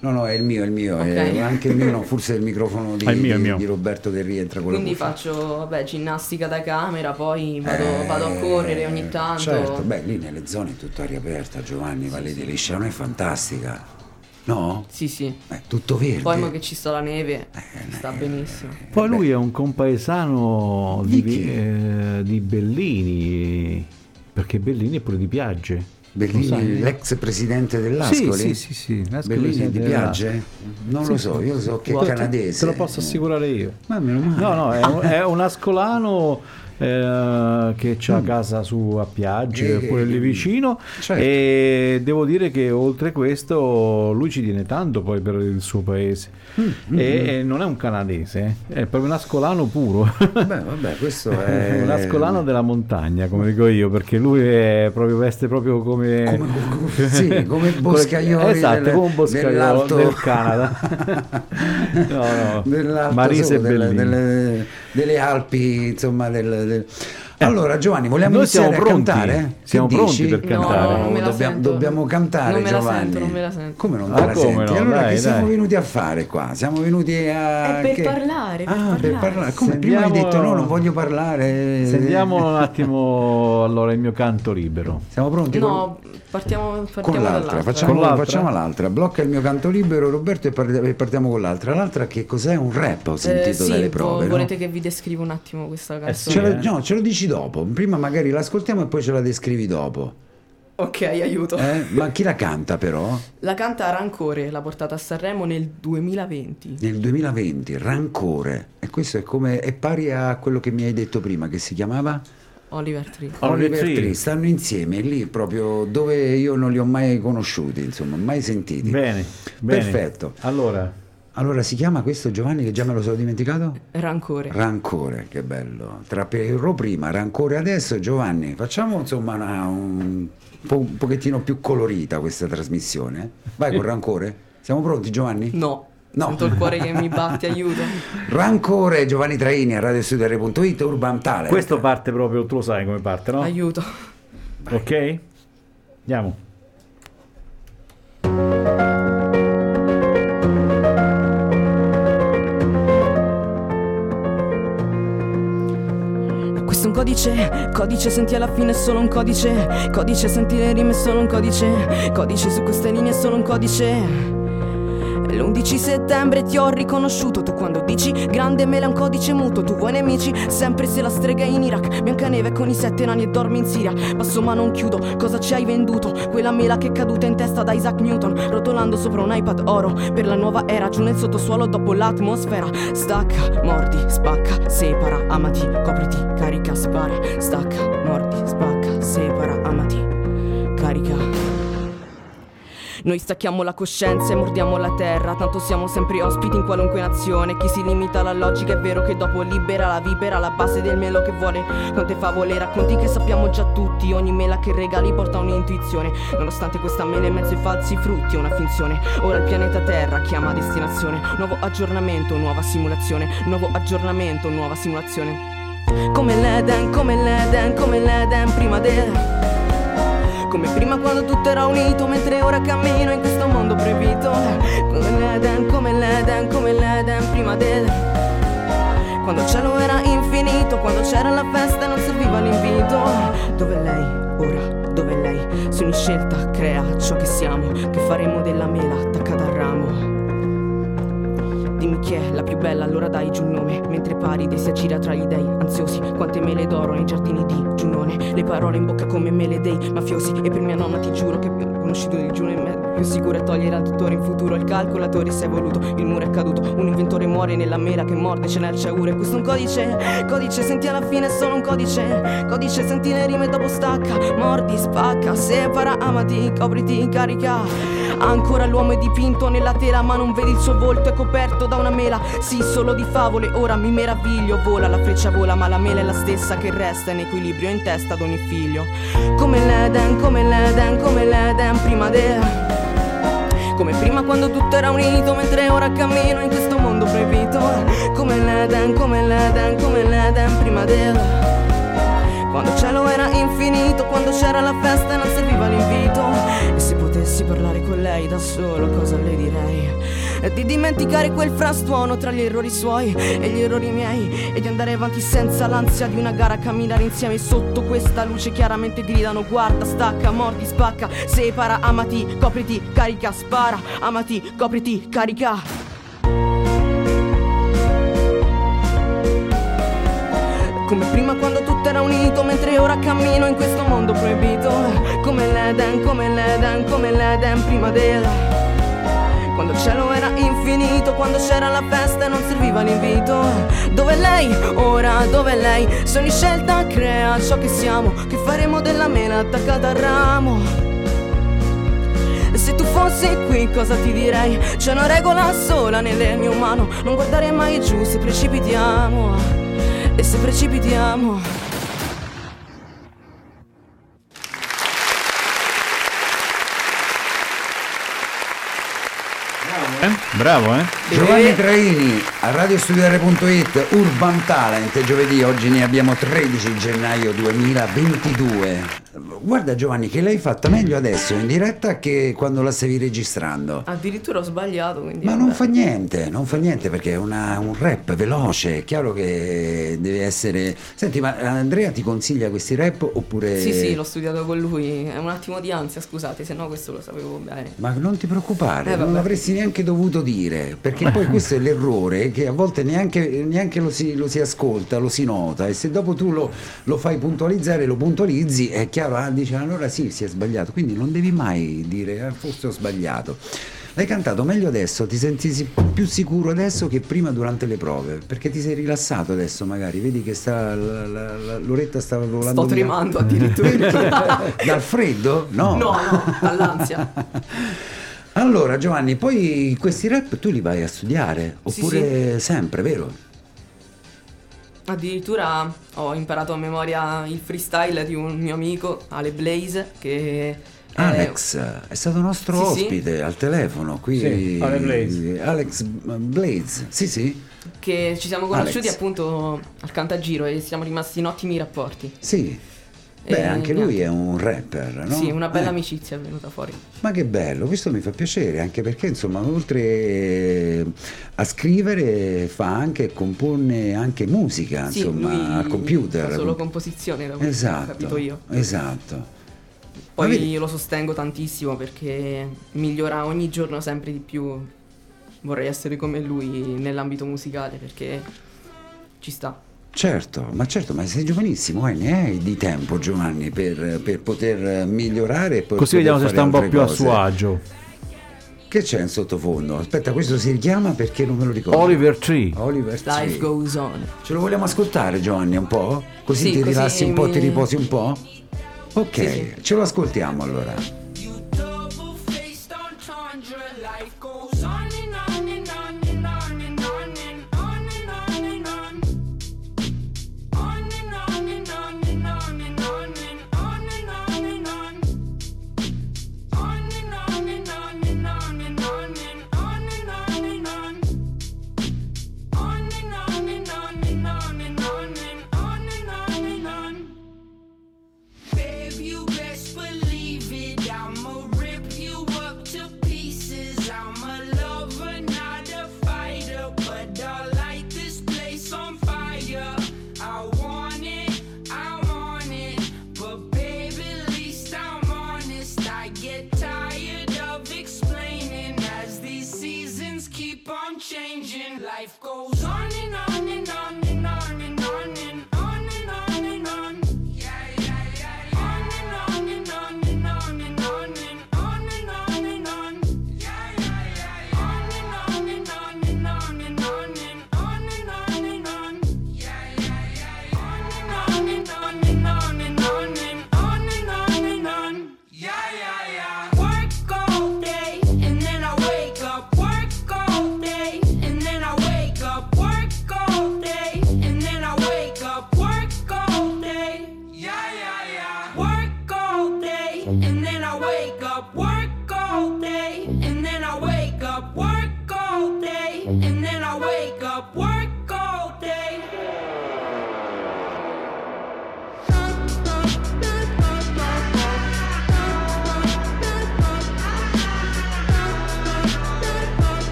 No, no, è il mio, è il mio, Ok. è anche il mio, no, forse è il microfono di, Ah, il mio, di- mio. di Roberto che rientra con la Quindi faccio vabbè, ginnastica da camera, poi vado, Eh, vado a correre ogni tanto. Certo, beh, lì nelle zone è tutto aria aperta, Giovanni, Valle di Lisciano è fantastica. No? Sì, sì. È tutto verde. Poi mo che ci sta la neve, Eh, sta eh, benissimo. Poi lui è un compaesano Di di, eh, di Bellini, perché Bellini è pure di Piagge. Bellini, l'ex presidente dell'Ascoli? Sì, sì, sì, sì, Bellini dell'Ascoli. Piagge? Non Sì, lo so, io so che è canadese. Te lo posso assicurare io. Ma meno male. No, no, è un, è un ascolano eh, che ha casa su a Piagge, Eh, pure lì vicino. certo. E devo dire che oltre questo lui ci tiene tanto poi per il suo paese. Mm, e, e non è un canadese, eh, è proprio un ascolano puro. Beh, vabbè, questo è... un ascolano della montagna, come dico io, perché lui è proprio, veste proprio come, Come- sì, come boscaioli esatto, del- come un boscaiolo del Canada. no, no. Marise delle, Bellini. Delle- Alpi, insomma, del, del- Allora, Giovanni, vogliamo Noi iniziare siamo a pronti. cantare? Che Siamo pronti dici? per cantare. No, non me la dobbiamo, sento. dobbiamo cantare, Non me la Giovanni. sento, non me la sento. Come non Ah, te la senti? no? Allora, Dai, che siamo dai. venuti a fare qua? Siamo venuti a... È per che- parlare, per ah, per parlare. Come prima hai Sentiamo- detto no, non voglio parlare. Sentiamo un attimo allora il mio canto libero. Siamo pronti? No, partiamo, partiamo Con l'altra, facciamo, Con l'altra? facciamo l'altra. Blocca il mio canto libero, Roberto, e par- partiamo con l'altra. L'altra che cos'è? Un rap, ho Eh, sentito sì, dalle prove. no? volete che vi descrivo un attimo questa canzone? Ce Sì, lo, eh. no, ce lo dici dopo. Prima magari l'ascoltiamo e poi ce la descrivi dopo. Ok, aiuto. Eh? Ma chi la canta però? La canta Rancore, l'ha portata a Sanremo nel 2020. Nel 2020, Rancore. E questo è come è pari a quello che mi hai detto prima, che si chiamava Oliver Tree. Oliver Oliver Tree. Tree. Stanno insieme lì proprio dove io non li ho mai conosciuti, insomma, mai sentiti. Bene, bene. Perfetto. Allora, Allora si chiama questo Giovanni che già me lo sono dimenticato? Rancore. Rancore, che bello. Tra Perro prima, Rancore adesso, Giovanni. Facciamo insomma una- un, po', un pochettino più colorita questa trasmissione. Vai con Rancore? Siamo pronti Giovanni? no. No. Sento il cuore che mi batte, aiuto. Rancore, Giovanni Traini a radiostudio.it, Urban Talent. questo parte proprio, tu lo sai come parte, no? Aiuto. Ok? Andiamo. Codice, codice senti alla fine solo un codice Codice senti le rime solo un codice Codice su queste linee solo un codice L'11 settembre ti ho riconosciuto Tu quando dici grande è un codice muto Tu vuoi nemici? Sempre se la strega è in Iraq Biancaneve con i sette nani e dormi in Siria. Passo ma non chiudo, cosa ci hai venduto? Quella mela che è caduta in testa da Isaac Newton Rotolando sopra un iPad oro. Per la nuova era giù nel sottosuolo dopo l'atmosfera. Stacca, mordi, spacca, separa, amati, copriti, carica, spara. Stacca, mordi, spacca, separa, amati, carica noi stacchiamo la coscienza e mordiamo la terra, tanto siamo sempre ospiti in qualunque nazione. Chi si limita alla logica è vero che dopo libera la vipera, la base del melo che vuole. Quante favole racconti che sappiamo già tutti, ogni mela che regali porta un'intuizione. Nonostante questa mela in mezzo ai falsi frutti è una finzione. Ora il pianeta Terra chiama destinazione. Nuovo aggiornamento, nuova simulazione. Nuovo aggiornamento, nuova simulazione. Come l'Eden, come l'Eden, come l'Eden prima del... Come prima quando tutto era unito Mentre ora cammino in questo mondo proibito Come l'Eden, come l'Eden, come l'Eden prima del Quando il cielo era infinito Quando c'era la festa e non serviva l'invito. Dove lei, ora, dove lei? Se ogni scelta crea ciò che siamo Che faremo della mela attaccata al ramo Dimmi chi è la più bella, allora dai giù il nome. Mentre Paride si aggira tra gli dei Ansiosi, quante mele d'oro nei giardini di Giunone. Le parole in bocca come mele dei mafiosi E per mia nonna ti giuro che ho conosciuto di giù nel mezzo Più sicuro è togliere al dottore in futuro il calcolatore si è voluto, il muro è caduto, un inventore muore nella mela che morde, ce n'è ciaure. Questo è un codice, codice, senti alla fine è solo un codice, codice, senti le rime dopo stacca, mordi, spacca, separa, amati, copriti, carica. Ancora l'uomo è dipinto nella tela, ma non vedi il suo volto, è coperto da una mela. Sì, solo di favole, ora mi meraviglio. Vola, la freccia vola, ma la mela è la stessa che resta in equilibrio in testa ad ogni figlio. Come l'Eden, come l'Eden, come l'Eden prima de. Come prima quando tutto era unito, mentre ora cammino in questo mondo proibito. Come l'Eden, come l'Eden, come l'Eden prima de. Quando il cielo era infinito, quando c'era la festa e non serviva l'invito. Lei da solo, cosa le direi? Di dimenticare quel frastuono tra gli errori suoi e gli errori miei. E di andare avanti senza l'ansia di una gara, camminare insieme sotto questa luce. Chiaramente gridano: guarda, stacca, mordi, spacca, separa, amati, copriti, carica, spara, amati, copriti, carica. Come prima quando tutto era unito Mentre ora cammino in questo mondo proibito Come l'Eden, come l'Eden, come l'Eden prima del quando il cielo era infinito, quando c'era la festa e non serviva l'invito. Dove lei? Ora dove lei? Se ogni scelta crea ciò che siamo, che faremo della mela attaccata al ramo. Se tu fossi qui cosa ti direi? C'è una regola sola nel legno umano, non guardare mai giù se precipitiamo. E se precipitiamo? Bravo, eh? Giovanni Traini a radiostudiare.it Urban Talent giovedì oggi ne abbiamo 13 gennaio 2022 guarda Giovanni che l'hai fatta meglio adesso in diretta che quando la stavi registrando. Addirittura ho sbagliato quindi ma non fa niente non fa niente perché è una, un rap veloce è chiaro che deve essere senti ma Andrea ti consiglia questi rap oppure sì sì l'ho studiato con lui è un attimo di ansia scusate se no questo lo sapevo bene. Ma non ti preoccupare eh, non l'avresti neanche dovuto dire perché poi questo è l'errore che a volte neanche, neanche lo, si, lo, si, ascolta lo si nota e se dopo tu lo, lo fai puntualizzare lo puntualizzi è chiaro ah, dice allora sì si è sbagliato quindi non devi mai dire ah, forse ho sbagliato L'hai cantato meglio adesso, ti senti più sicuro adesso che prima durante le prove, perché ti sei rilassato adesso magari, vedi che sta, la, la, la, l'oretta stava volando. Sto tremando addirittura. Dal freddo? No. No, no, dall'ansia. Allora Giovanni, poi questi rap tu li vai a studiare, oppure sì, sì. sempre, vero? Addirittura ho imparato a memoria il freestyle di un mio amico, Ale Blaze, che... Alex è, è stato nostro sì, ospite sì. al telefono qui. Sì, Ale Blaze. Alex Blaze, sì sì. Che ci siamo conosciuti Alex. appunto al Cantagiro e siamo rimasti in ottimi rapporti. Sì, Beh, anche lui è un rapper, no? Sì, una bella eh. amicizia è venuta fuori. Ma che bello, questo mi fa piacere, anche perché insomma, oltre a scrivere fa anche, compone anche musica, sì, insomma, al computer. Fa solo composizione, da quello esatto, che ho capito io. Esatto. Poi lo sostengo tantissimo perché migliora ogni giorno sempre di più. Vorrei essere come lui nell'ambito musicale perché ci sta. Certo, ma certo, ma sei giovanissimo, eh, ne hai di tempo Giovanni per, per poter migliorare. Per Così vediamo se sta un po' più cose. a suo agio. Che c'è in sottofondo? Aspetta, questo si richiama perché non me lo ricordo. Oliver Tree. Oliver Tree. Life goes on. Ce lo vogliamo ascoltare Giovanni un po'? Così sì, ti così rilassi un mi... po', ti riposi un po'? Ok, sì, sì. ce lo ascoltiamo allora. work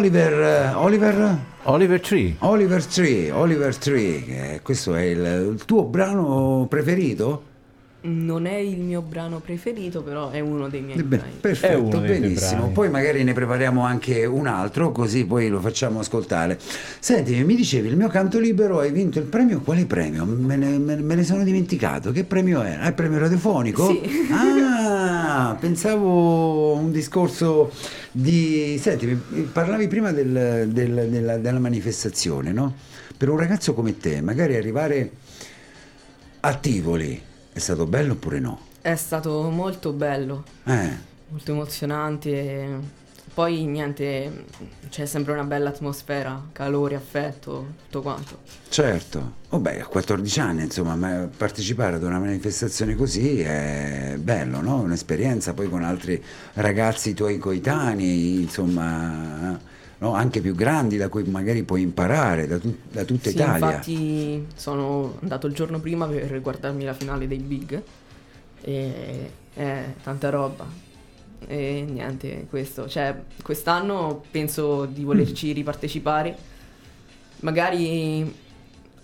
Oliver, eh, Oliver, Oliver Tree. Oliver Tree, Oliver Tree, questo è il, il tuo brano preferito? Non è il mio brano preferito, però è uno dei miei Eh beh, brani. È perfetto, uno dei tuoi benissimo. brani. Poi magari ne prepariamo anche un altro, così poi lo facciamo ascoltare. Senti, mi dicevi, il mio canto libero hai vinto il premio? Quale premio? Me ne, me- me ne sono dimenticato. Che premio era? Ah, il premio radiofonico? Sì. Ah, pensavo un discorso di... Senti, mi- mi parlavi prima del- del- della, della manifestazione, no? Per un ragazzo come te, magari arrivare a Tivoli è stato bello oppure no? È stato molto bello, Eh. molto emozionante. Poi niente, c'è sempre una bella atmosfera, calore, affetto, tutto quanto. Certo, oh beh, a 14 anni insomma, ma partecipare ad una manifestazione così è bello, no? Un'esperienza poi con altri ragazzi tuoi coetanei, insomma, no? anche più grandi da cui magari puoi imparare da, tu- da tutta Sì, Italia. infatti sono andato il giorno prima per guardarmi la finale dei Big e è tanta roba. E niente, questo, cioè quest'anno penso di Mm. volerci ripartecipare, magari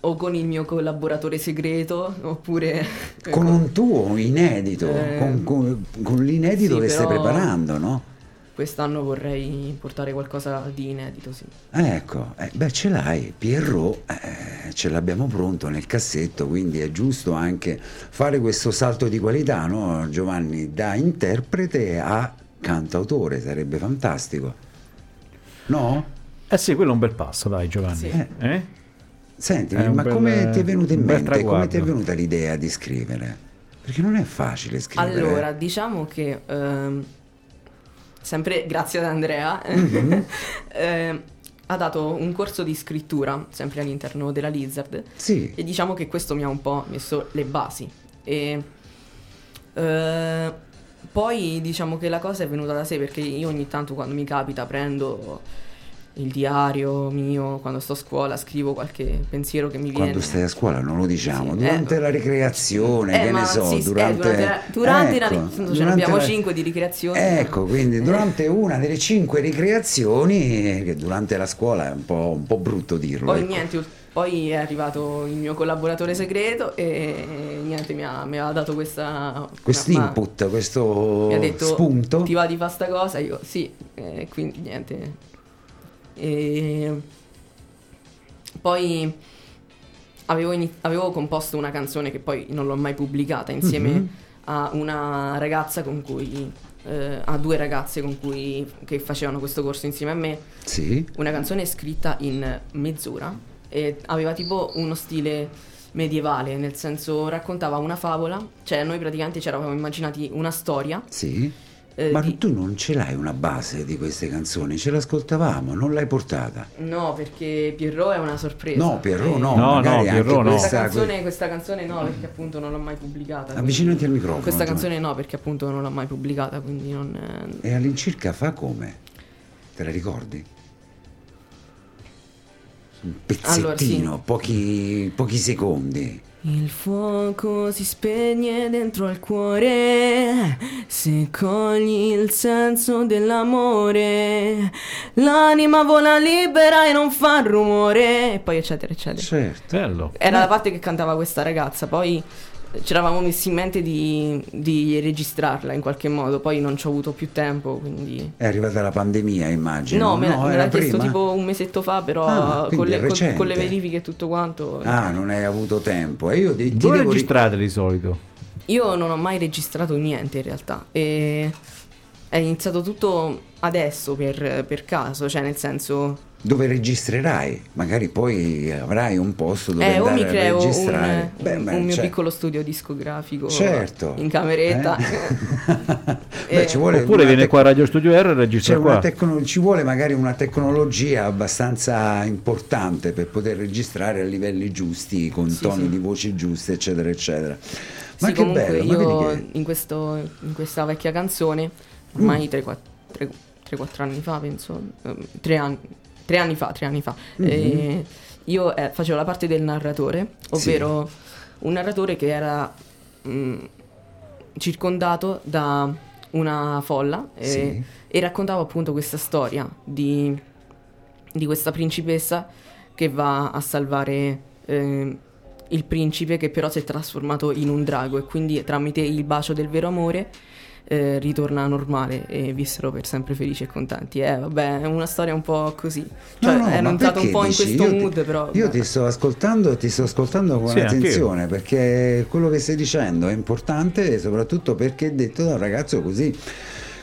o con il mio collaboratore segreto oppure Con un tuo inedito, Eh, con, con- con l'inedito sì, che stai però- preparando, no? Quest'anno vorrei portare qualcosa di inedito, sì. Ecco, eh, beh ce l'hai, Pierrot, eh, ce l'abbiamo pronto nel cassetto, quindi è giusto anche fare questo salto di qualità, no Giovanni? Da interprete a cantautore, sarebbe fantastico. No? Eh sì, quello è un bel passo, dai Giovanni. Sì. Eh? Senti, È un ma bel- come ti è venuta in mente? Come ti è venuta l'idea di scrivere? Perché non è facile scrivere. Allora, diciamo che ehm, sempre grazie ad Andrea. Mhm. ehm, ha dato un corso di scrittura sempre all'interno della Lizard. Sì, e diciamo che questo mi ha un po' messo le basi. E eh, poi diciamo che la cosa è venuta da sé perché io ogni tanto quando mi capita prendo il diario mio quando sto a scuola scrivo qualche pensiero che mi viene quando stai a scuola non lo diciamo, Sì, durante eh, la ricreazione, eh, che ne so, sì, sì, eh, durante, durante la- durante la- ecco, tanto ce ne durante abbiamo la- cinque di ricreazioni. Ecco, quindi durante una delle cinque ricreazioni, che durante la scuola è un po', un po' brutto dirlo. Poi ecco. niente, poi è arrivato il mio collaboratore segreto e niente, mi ha, mi ha dato questa... Questo ma- input, questo Mi ha detto, spunto. ti va di fare sta cosa? Io, sì, e quindi niente. E poi avevo, ini- avevo composto una canzone che poi non l'ho mai pubblicata insieme Mhm. a una ragazza con cui... eh, a due ragazze con cui che facevano questo corso insieme a me Sì, una canzone scritta in mezz'ora e aveva tipo uno stile medievale, nel senso raccontava una favola, cioè noi praticamente ci eravamo immaginati una storia. sì. Eh, Ma di- tu non ce l'hai una base di queste canzoni, ce l'ascoltavamo, non l'hai portata. No, perché Pierrot è una sorpresa. No, Pierrot E no, No, magari no, anche Pierrot no. Questa questa- canzone, questa canzone no, perché appunto non l'ho mai pubblicata. quindi- Avvicinati al microfono, Questa canzone no, perché appunto non l'ho mai pubblicata, quindi non... E all'incirca fa come? Te la ricordi? Un pezzettino, Allora, sì. pochi, pochi secondi. Il fuoco si spegne dentro al cuore se cogli il senso dell'amore. L'anima vola libera e non fa rumore. E poi eccetera eccetera. Certo. Bello. Era la parte che cantava questa ragazza, poi ci eravamo messi in mente di, di registrarla in qualche modo, poi non ci ho avuto più tempo, quindi... È arrivata la pandemia, immagino. No, me, me era l'ha chiesto tipo un mesetto fa, però Ah, con, le, con- con le verifiche e tutto quanto. Ah, non hai avuto tempo. E io ti, ti Dove registrate di solito? Io non ho mai registrato niente in realtà. E è iniziato tutto adesso per, per caso, cioè nel senso... Dove registrerai? Magari poi avrai un posto dove Eh, mi creo un, registrare. Un- beh, un mio cioè- piccolo studio discografico Certo. in cameretta. Eh? Eh, Beh, ci vuole Oppure viene tec- qua a Radio Studio R e registra qua. tecno- ci vuole magari una tecnologia abbastanza importante per poter registrare a livelli giusti, con Sì, toni sì. di voce giuste, eccetera, eccetera. Ma sì, che bello, io che- in, questo- in questa vecchia canzone, ormai 3-4 anni fa, penso, 3 anni, tre anni fa, tre anni fa, Mhm. eh, io eh, facevo la parte del narratore, ovvero un narratore che era mm, circondato da una folla e, Sì. e raccontavo appunto questa storia di, di questa principessa che va a salvare eh, il principe che però si è trasformato in un drago e quindi tramite il bacio del vero amore eh, ritorna normale e vissero per sempre felici e contenti. Eh, vabbè, è una storia un po' così. Cioè, No, no, ero ma entrato un perché po' in dici? questo Io ti- mood, però. Io ti sto ascoltando, ti sto ascoltando con Sì, attenzione perché quello che stai dicendo è importante e soprattutto perché è detto da un ragazzo così,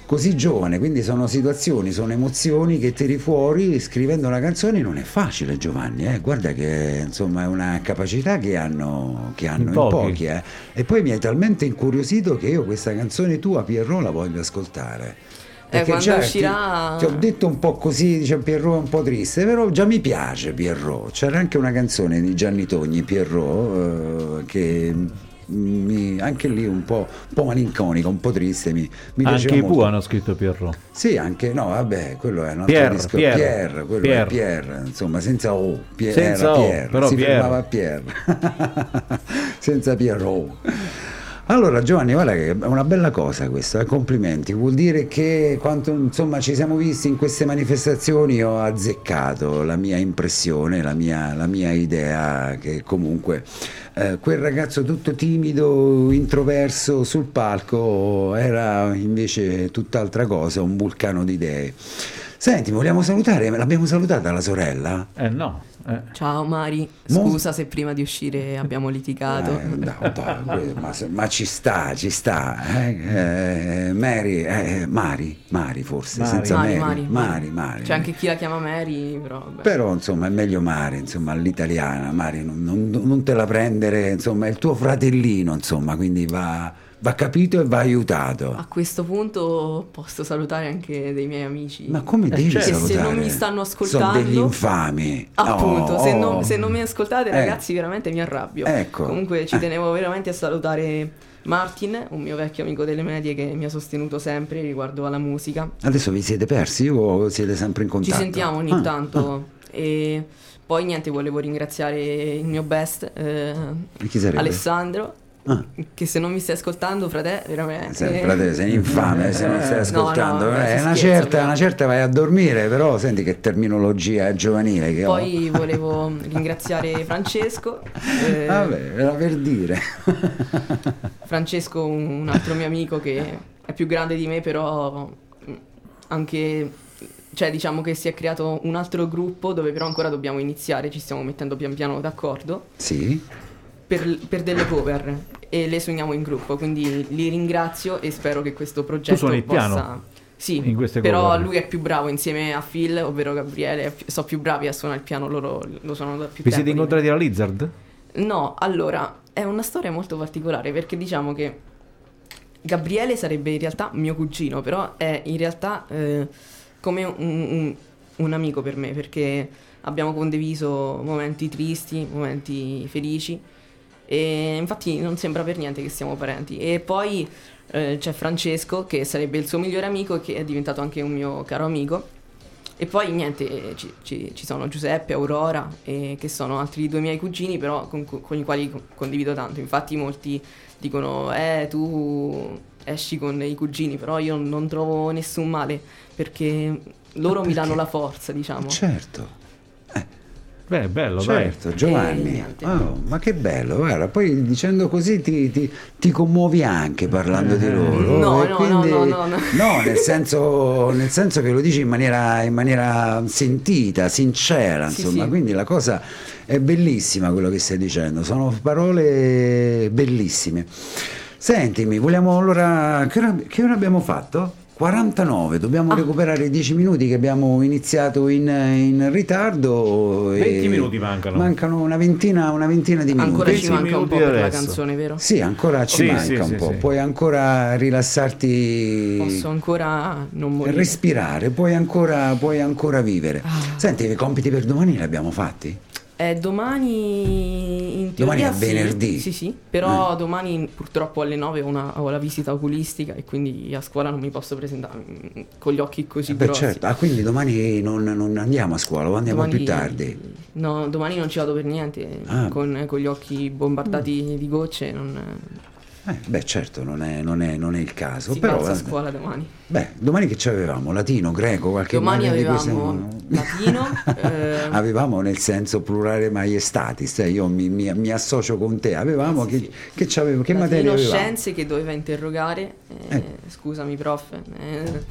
così giovane, quindi sono situazioni, sono emozioni che tiri fuori scrivendo una canzone non è facile Giovanni, eh. guarda che insomma è una capacità che hanno, che hanno in pochi. pochi. eh. E poi mi hai talmente incuriosito che io questa canzone tua Pierrot la voglio ascoltare. Perché quando già ti- uscirà- ti ho detto un po' così, dice Pierrot è un po' triste, però già mi piace Pierrot. C'era anche una canzone di Gianni Togni, Pierrot, eh, che mi- anche lì un po', un po' malinconica, un po' triste, mi, mi Anche i. Pooh hanno scritto Pierrot. Sì, anche no, vabbè, quello è un altro Pierre, disco. Pierre, Pierre, quello Pierre. è Pierre, insomma, senza O, Pierre, Senza O, Pierre, però si Pierre. fermava Pierre. senza Pierrot. Allora Giovanni, guarda che è una bella cosa questo, eh, complimenti. Vuol dire che quanto insomma ci siamo visti in queste manifestazioni ho azzeccato la mia impressione, la mia, la mia idea che comunque eh, quel ragazzo tutto timido, introverso sul palco era invece tutt'altra cosa, un vulcano di idee. Senti, vogliamo salutare? L'abbiamo salutata la sorella? Eh no. Eh. Ciao Mari, Mo- scusa se prima di uscire abbiamo litigato. Eh, no, que- ma, ma ci sta, ci sta. eh, eh, Mary, eh, Mari, Mari forse, Mari. senza Mari, Mary. Mari, Mari, Mari. C'è anche chi la chiama Mary, però. Però insomma è meglio Mari, insomma, all'italiana, Mari, non, non- non te la prendere, insomma, è il tuo fratellino, insomma, quindi va, va capito e va aiutato. A questo punto posso salutare anche dei miei amici. Ma come devi certo. Che se salutare? non mi stanno Sono ascoltando- degli infami. Appunto, Oh, se, oh. non, se non mi ascoltate, Eh. ragazzi, veramente mi arrabbio. Ecco. Comunque ci Eh. tenevo veramente a salutare Martin, un mio vecchio amico delle medie che mi ha sostenuto sempre riguardo alla musica. Adesso vi siete persi o siete sempre in Ci contatto? sentiamo ogni Ah, tanto. E poi niente, volevo ringraziare il mio best, eh? Alessandro. Ah. Che se non mi stai ascoltando, frate, veramente. Sei, frate, sei infame se non stai No, ascoltando. no, Eh, si una, scherza, certa, però. una certa vai a dormire, però senti che terminologia giovanile che Poi volevo ringraziare Francesco. ho. eh, Vabbè, era per dire. Francesco, un altro mio amico che è più grande di me, però mh, anche, cioè diciamo che si è creato un altro gruppo dove però ancora dobbiamo iniziare, ci stiamo mettendo pian piano d'accordo sì? Per, per delle cover e le suoniamo in gruppo, quindi li ringrazio e spero che questo progetto il possa... piano Sì, però cover? lui è più bravo insieme a Phil, ovvero Gabriele, è più- sono più bravi a suonare il piano, loro lo sono da più Vi tempo siete di me. incontrati alla Lizard? No, allora, è una storia molto particolare perché diciamo che Gabriele sarebbe in realtà mio cugino, però è in realtà eh, come un, un- un amico per me perché abbiamo condiviso momenti tristi, momenti felici e infatti non sembra per niente che siamo parenti. E poi eh, c'è Francesco che sarebbe il suo migliore amico e che è diventato anche un mio caro amico. E poi niente, eh, ci, ci- ci sono Giuseppe, Aurora, eh, che sono altri due miei cugini, però con, con i quali co- condivido tanto. Infatti molti dicono, eh, tu esci con i cugini, però io non trovo nessun male, perché loro mi danno la forza, diciamo. Certo. Beh, bello, Certo, Eh, Giovanni. Oh, ma che bello, guarda, poi dicendo così ti, ti- ti commuovi anche parlando di loro. No, e no, quindi- no, no, no, no. No, nel senso, nel senso che lo dici in maniera, in maniera sentita, sincera, Sì, insomma, sì. quindi la cosa è bellissima quello che stai dicendo, sono parole bellissime. Sentimi, vogliamo allora... Che ora, che ora abbiamo fatto? 49, dobbiamo Ah. recuperare 10 minuti che abbiamo iniziato in, in ritardo. e 20 minuti mancano. Mancano una ventina, una ventina di minuti. Ancora ci 20 manca un po' per la adesso. canzone, vero? Sì, ancora ci Sì, manca sì, un sì, po'. sì. Puoi ancora rilassarti, Posso ancora non morire. respirare, puoi ancora, puoi ancora vivere. Ah. Senti, i compiti per domani li abbiamo fatti? Eh, domani in Domani teoria è sì. venerdì. Sì, sì, però domani purtroppo alle 9 ho, una- ho la visita oculistica e quindi a scuola non mi posso presentare mm, con gli occhi così Eh beh, grossi. certo. Ah, quindi domani non, non andiamo a scuola, o andiamo Domani- più tardi. No, domani non ci vado per niente, Ah. con, con gli occhi bombardati di gocce non Eh, beh, certo, non è, non è- non è il caso. si però, a scuola domani. Beh, domani che ci avevamo? Latino, greco, qualche Domani di queste- avevamo latino, eh, Avevamo nel senso plurale maiestatis, eh, io mi, mi- mi associo con te. Avevamo Sì, che, sì. che, c'avevo, che latino, materia avevamo? scienze che doveva interrogare, eh, Eh. scusami prof, eh,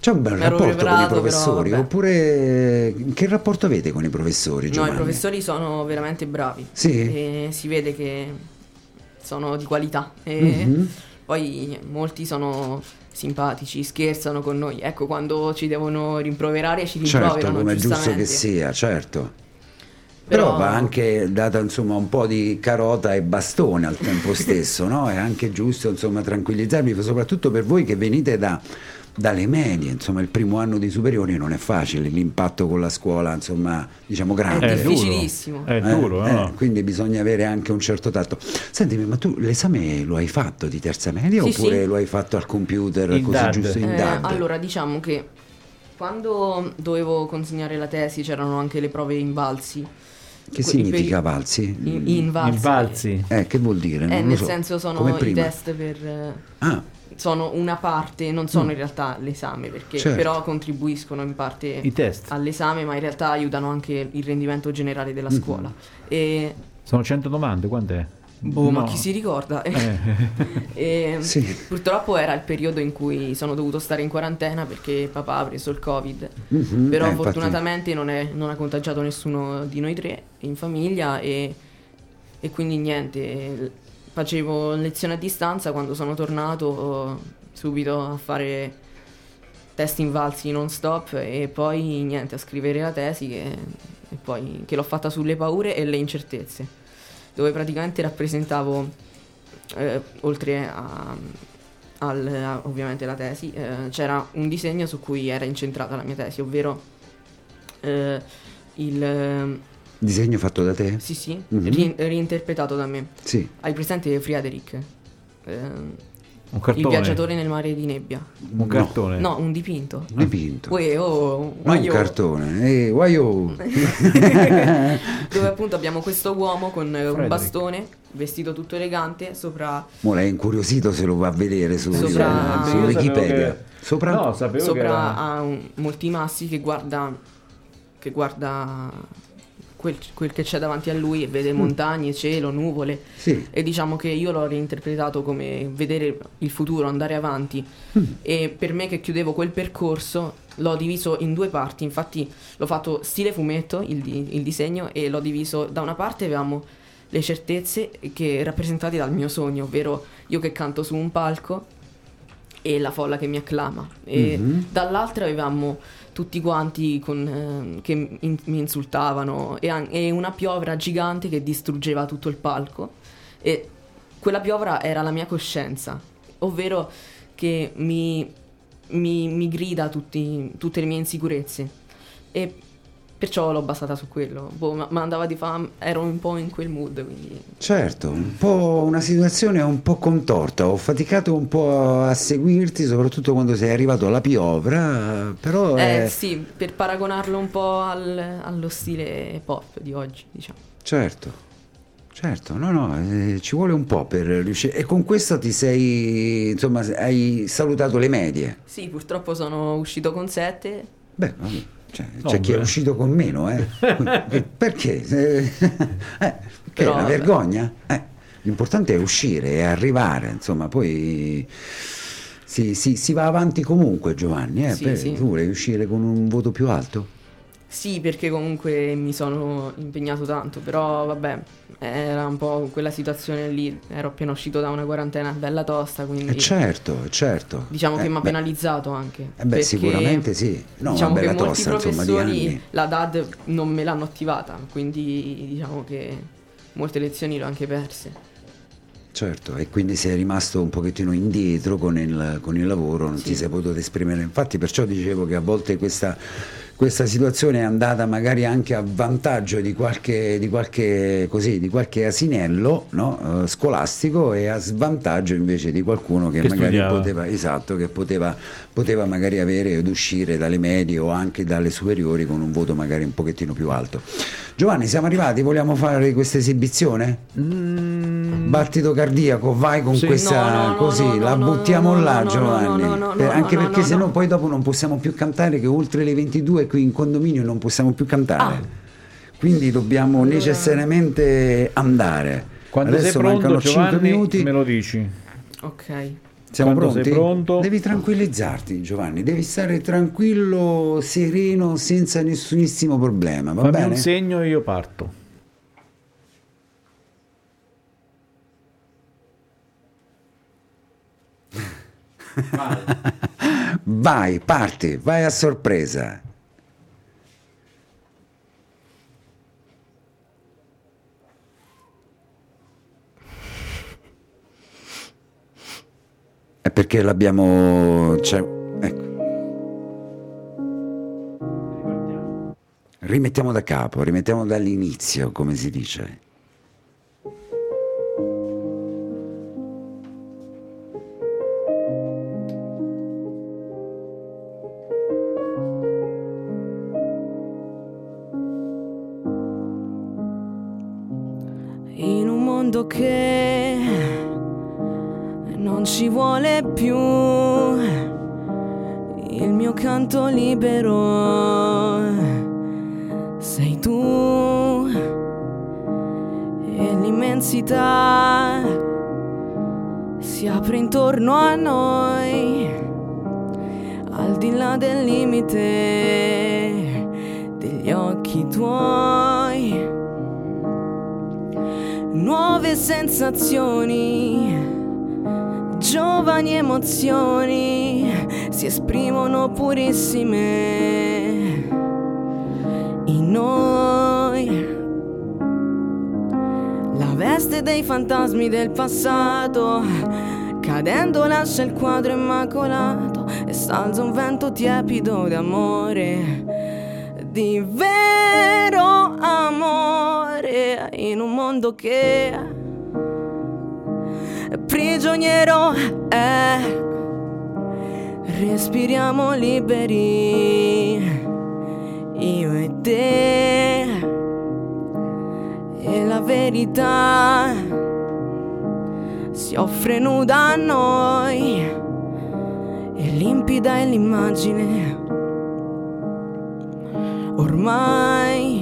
C'è un bel rapporto con i però, professori, vabbè. oppure che rapporto avete con i professori? No, Giovanni? i professori sono veramente bravi. Sì? E si vede che sono di qualità. E Mhm. poi molti sono simpatici, scherzano con noi. Ecco, quando ci devono rimproverare, ci Certo, rimproverano. come è giusto che sia, certo. Però, Però- va anche data insomma un po' di carota e bastone al tempo stesso, no? È anche giusto insomma tranquillizzarvi, soprattutto per voi che venite da- dalle medie, insomma il primo anno di superiori non è facile, l'impatto con la scuola insomma diciamo grande. È duro. difficilissimo. È duro, Eh, no? eh, quindi bisogna avere anche un certo tatto. Sentimi, ma tu l'esame lo hai fatto di terza media Sì, oppure sì. lo hai fatto al computer In così DAD. giusto in Eh, DAD? allora, diciamo che quando dovevo consegnare la tesi c'erano anche le prove invalsi. che Que- significa i peri- valsi? in- invalsi. Invalsi. Eh, che vuol dire? Eh, nel so. senso sono i test per... eh, Ah, sono una parte, non sono in realtà l'esame, perché Certo. però contribuiscono in parte I test. all'esame, ma in realtà aiutano anche il rendimento generale della Mhm. scuola. E Sono 100 domande, quant'è? boh, ma No. chi si ricorda? Eh. Sì. Purtroppo era il periodo in cui sono dovuto stare in quarantena perché papà ha preso il covid. Mhm, Però eh, fortunatamente non, è- non ha contagiato nessuno di noi tre in famiglia e, e quindi niente, facevo lezione a distanza quando sono tornato subito a fare test invalsi non stop e poi niente a scrivere la tesi che, poi, che l'ho fatta sulle paure e le incertezze dove praticamente rappresentavo eh, oltre a, al, a- ovviamente la tesi eh, c'era un disegno su cui era incentrata la mia tesi ovvero eh, il eh, Disegno fatto da te? sì sì Mhm. ri- reinterpretato da me Sì. hai presente Friedrich Eh, Un il cartone. viaggiatore nel mare di nebbia Un cartone. no un dipinto Dipinto. Uè, oh, Non un guaio. cartone. Eh, guaio. dove appunto abbiamo questo uomo con eh, un Frederick. bastone vestito tutto elegante sopra Mo l'hai incuriosito se lo va a vedere su, Sopra- su- Wikipedia. che- Sopra No, sapevo che sopra era... ha un- molti massi che guarda che guarda quel, quel che c'è davanti a lui e vede montagne, cielo, nuvole Sì. e diciamo che io l'ho reinterpretato come vedere il futuro, andare avanti e per me che chiudevo quel percorso l'ho diviso in due parti, infatti l'ho fatto stile fumetto il, di- il disegno e l'ho diviso da una parte avevamo le certezze che rappresentate dal mio sogno, ovvero io che canto su un palco e la folla che mi acclama. E Mhm. dall'altra avevamo tutti quanti con, ehm, che in- mi insultavano e, e una piovra gigante che distruggeva tutto il palco. E quella piovra era la mia coscienza, ovvero che mi, mi- mi grida tutti- tutte le mie insicurezze. E perciò l'ho basata su quello. Boh, ma, ma andava di fame, ero un po' in quel mood, quindi... Certo, un po' una situazione un po' contorta, ho faticato un po' a seguirti, soprattutto quando sei arrivato alla piovra, però Eh è- sì, per paragonarlo un po' al- allo stile pop di oggi, diciamo. certo, certo, no, no, eh, ci vuole un po' per riuscire. E con questo ti sei, insomma, hai salutato le medie. Sì, purtroppo sono uscito con 7. Beh, vabbè, cioè, No, c'è chi è beh. uscito con meno, eh? Perché? Eh, eh, che è una vabbè. vergogna? Eh, l'importante è uscire e arrivare, insomma, poi si, si- si va avanti comunque, Giovanni. Eh? Sì, Per- sì. Tu vuoi uscire con un voto più alto? Sì, perché comunque mi sono impegnato tanto, però vabbè, era un po' quella situazione lì, ero appena uscito da una quarantena bella tosta, quindi Eh certo, certo. diciamo che Eh, mi ha penalizzato anche. Eh beh, sicuramente sì. No, diciamo una che bella tosta, insomma, di anni. la DAD non me l'hanno attivata, quindi diciamo che molte lezioni le ho anche perse. Certo, e quindi sei rimasto un pochettino indietro con il, con il lavoro, non Sì. ti sei potuto esprimere. Infatti perciò dicevo che a volte questa, questa situazione è andata magari anche a vantaggio di qualche, di qualche, così, di qualche asinello no? eh, scolastico e a svantaggio invece di qualcuno che, Che magari poteva, esatto, che poteva, poteva magari avere ed uscire dalle medie o anche dalle superiori con un voto magari un pochettino più alto. Giovanni, siamo arrivati, vogliamo fare questa esibizione? Battito cardiaco, vai con Sì. questa No, no, così, no, la buttiamo no, là, no, no, Giovanni. no, no, Per- no, anche no, perché no, sennò no. poi dopo non possiamo più cantare, che oltre le 22 qui in condominio non possiamo più cantare. Ah. Quindi dobbiamo necessariamente andare. Quando Adesso sei pronto, mancano 5 Giovanni, minuti. me lo dici. Ok. Siamo quando pronti? sei pronto. Devi tranquillizzarti, Giovanni. Devi stare tranquillo, sereno, senza nessunissimo problema. Va Fammi bene? un segno e io parto. Vai, parti, vai a sorpresa. È perché l'abbiamo. cioè, ecco. Rimettiamo da capo, rimettiamo dall'inizio, come si dice. in un mondo che non ci vuole più. Il mio canto libero. Sei tu. E l'immensità si apre intorno a noi. Al di là del limite degli occhi tuoi. Nuove sensazioni, giovani emozioni si esprimono purissime in noi. La veste dei fantasmi del passato, cadendo lascia il quadro immacolato e salza un vento tiepido d'amore, di vero amore in un mondo che prigioniero è. Respiriamo liberi, io e te, e la verità si offre nuda a noi, e limpida è l'immagine. Ormai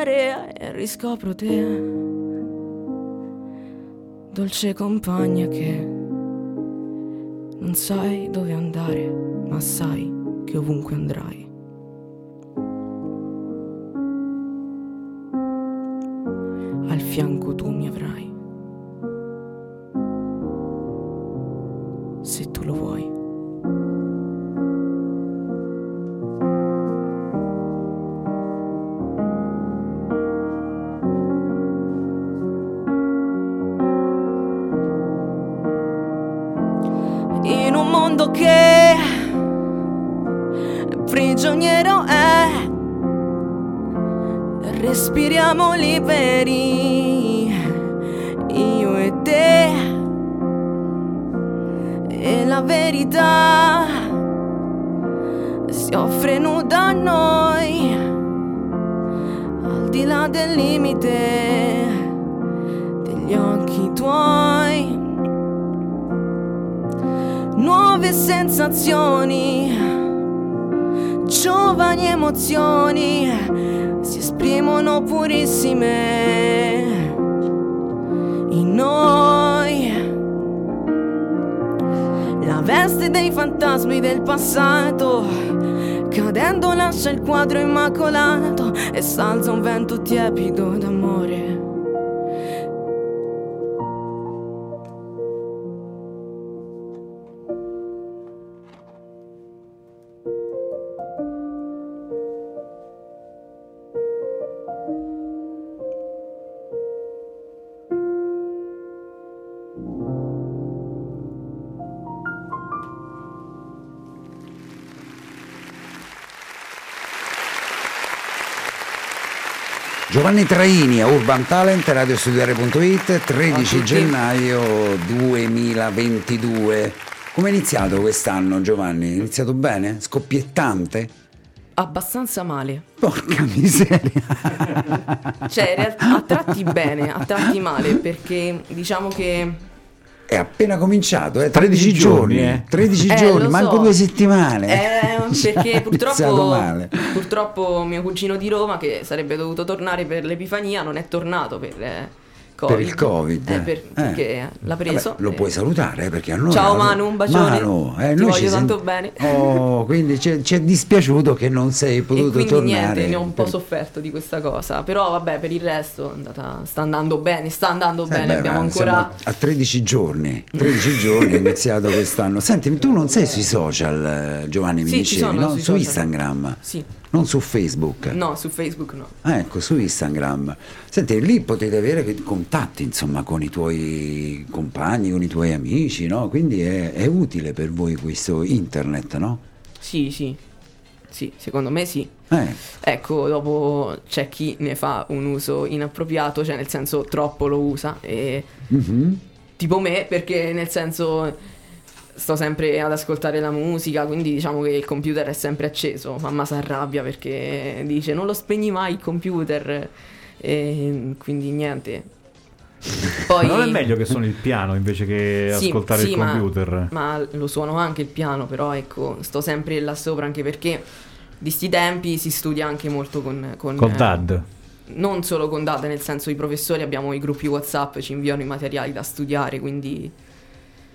riscopro te dolce compagna che non sai dove andare ma sai che ovunque andrai. Al fianco tu mi avrai. Se tu lo vuoi prigioniero è. Respiriamo liberi, io e te. E la verità si offre nuda a noi, al di là del limite degli occhi tuoi. Nuove sensazioni, giovani emozioni si esprimono purissime in noi. La veste dei fantasmi del passato, cadendo lascia il quadro immacolato e salza un vento tiepido d'amore. Giovanni Traini a Urban Talent, radiostudiare.it, 13 tutti. gennaio 2022. Come è iniziato quest'anno Giovanni? È iniziato bene? Scoppiettante? Abbastanza male. Porca miseria. Cioè, a tratti bene, a tratti male, perché diciamo che È appena cominciato, eh? 13 13 giorni, giorni, eh. 13 Eh, giorni, lo manco so. due settimane. Eh, perché È iniziato purtroppo, male. purtroppo mio cugino di Roma, che sarebbe dovuto tornare per l'Epifania, non è tornato per eh, Covid. Per il Covid. Eh, per- Eh. perché l'ha preso. Vabbè, lo e- puoi salutare eh, perché a noi Ciao Manu, un bacione. Manu, eh, Ti voglio tanto bene. Oh, quindi ci è- ci è dispiaciuto che non sei E potuto quindi tornare. niente, ne ho un po' Per- sofferto di questa cosa. Però vabbè, per il resto andata- sta andando bene, sta andando Eh bene. beh, Abbiamo ancora. a 13 giorni, 13 giorni è iniziato quest'anno. Senti, tu non sei sui social, eh, Giovanni, mi Sì, dicevi, sono no? su social. Instagram, Sì. Non su Facebook. No, su Facebook no. Ah, ecco, su Instagram. Senti, lì potete avere contatti, insomma, con i tuoi compagni, con i tuoi amici, no? Quindi è, è utile per voi questo internet, no? Sì, sì. Sì, secondo me sì. Eh, Ecco, dopo c'è chi ne fa un uso inappropriato, cioè nel senso troppo lo usa. E mhm. tipo me, perché nel senso sto sempre ad ascoltare la musica, quindi diciamo che il computer è sempre acceso. Mamma si arrabbia perché dice non lo spegni mai il computer. E quindi niente. Poi, Ma non è meglio che suoni il piano invece che Sì, ascoltare sì, il ma- computer? Ma, lo suono anche il piano, però ecco, sto sempre là sopra anche perché di sti tempi si studia anche molto con... con Col eh, DAD. non solo con date, nel senso i professori abbiamo i gruppi WhatsApp, ci inviano i materiali da studiare, quindi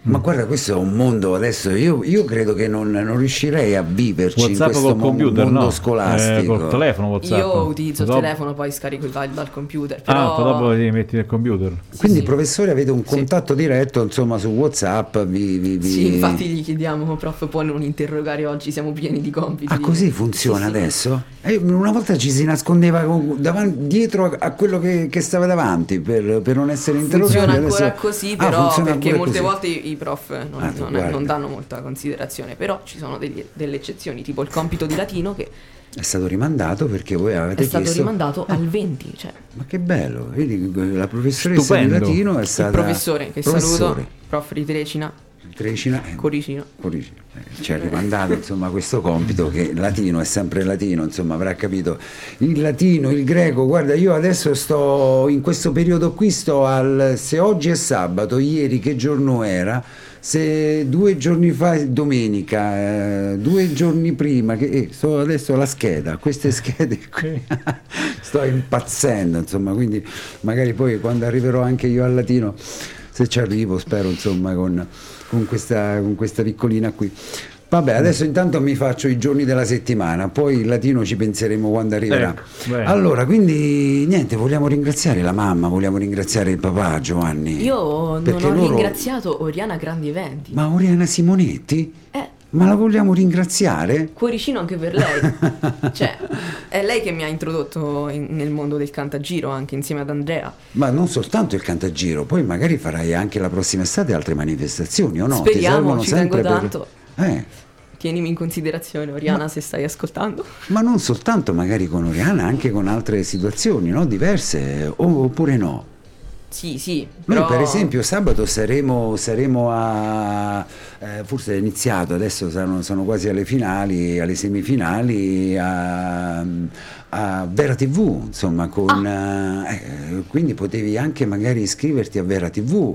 Ma guarda, questo è un mondo adesso. Io, io credo che non, non riuscirei a viverci in WhatsApp questo col mo- computer, mondo no? scolastico. Eh, col telefono WhatsApp. io utilizzo il Dopo- telefono, poi scarico il file dal computer. Ah, Però poi dopo li metti nel computer. Quindi, sì. professore, avete un Sì. contatto diretto, insomma, su WhatsApp. Vi, vi- vi- Sì, infatti gli chiediamo, prof, può non interrogare oggi, siamo pieni di compiti. Ah, così funziona Sì, sì. adesso? Eh, una volta ci si nascondeva con- davan- dietro a, a quello che, che stava davanti per, per non essere interrogato. Funziona ancora adesso- così, Ah, però funziona perché ancora molte così. volte i i prof non, Ah, non- non danno molta considerazione, però ci sono degli- delle eccezioni, tipo il compito di latino che È stato rimandato perché voi avete è stato chiesto... rimandato al 20, cioè Ma che bello, vedi, la professoressa Stupendo. di latino è stata... il professore che Professore. saluto, prof di Trecina, Trecina, eh, Coricino. Coricino. Eh, Ci ha rimandato insomma questo compito che latino è sempre latino, insomma avrà capito. Il latino, il greco, guarda io adesso sto in questo periodo qui sto al... se oggi è sabato, ieri che giorno era? Se due giorni fa è domenica, eh, due giorni prima, che eh, sto adesso alla scheda, queste schede qui, sto impazzendo, insomma, quindi magari poi quando arriverò anche io al latino, se ci arrivo, spero, insomma, con, con questa, con questa piccolina qui. Vabbè, adesso intanto mi faccio i giorni della settimana, poi il latino ci penseremo quando arriverà. Ecco, allora, quindi niente, vogliamo ringraziare la mamma, vogliamo ringraziare il papà Giovanni. Io non ho loro- ringraziato Oriana Grandi Eventi. Ma Oriana Simonetti? Eh, Ma la vogliamo ringraziare? cuoricino anche per lei. cioè, è lei che mi ha introdotto in- nel mondo del cantagiro, anche insieme ad Andrea. Ma non soltanto il cantagiro, poi magari farai anche la prossima estate altre manifestazioni, o no? Ti Speriamo, servono ci tengo per- tanto. Eh, Tienimi in considerazione, Oriana, se stai ascoltando. ma non soltanto magari con Oriana, anche con altre situazioni, no? Diverse, oppure no? Sì, sì. Noi però- per esempio sabato saremo, saremo a, eh, forse è iniziato, adesso sono, sono quasi alle finali, alle semifinali, a, a Vera TV, insomma, con, Ah. eh, quindi potevi anche magari iscriverti a Vera TV.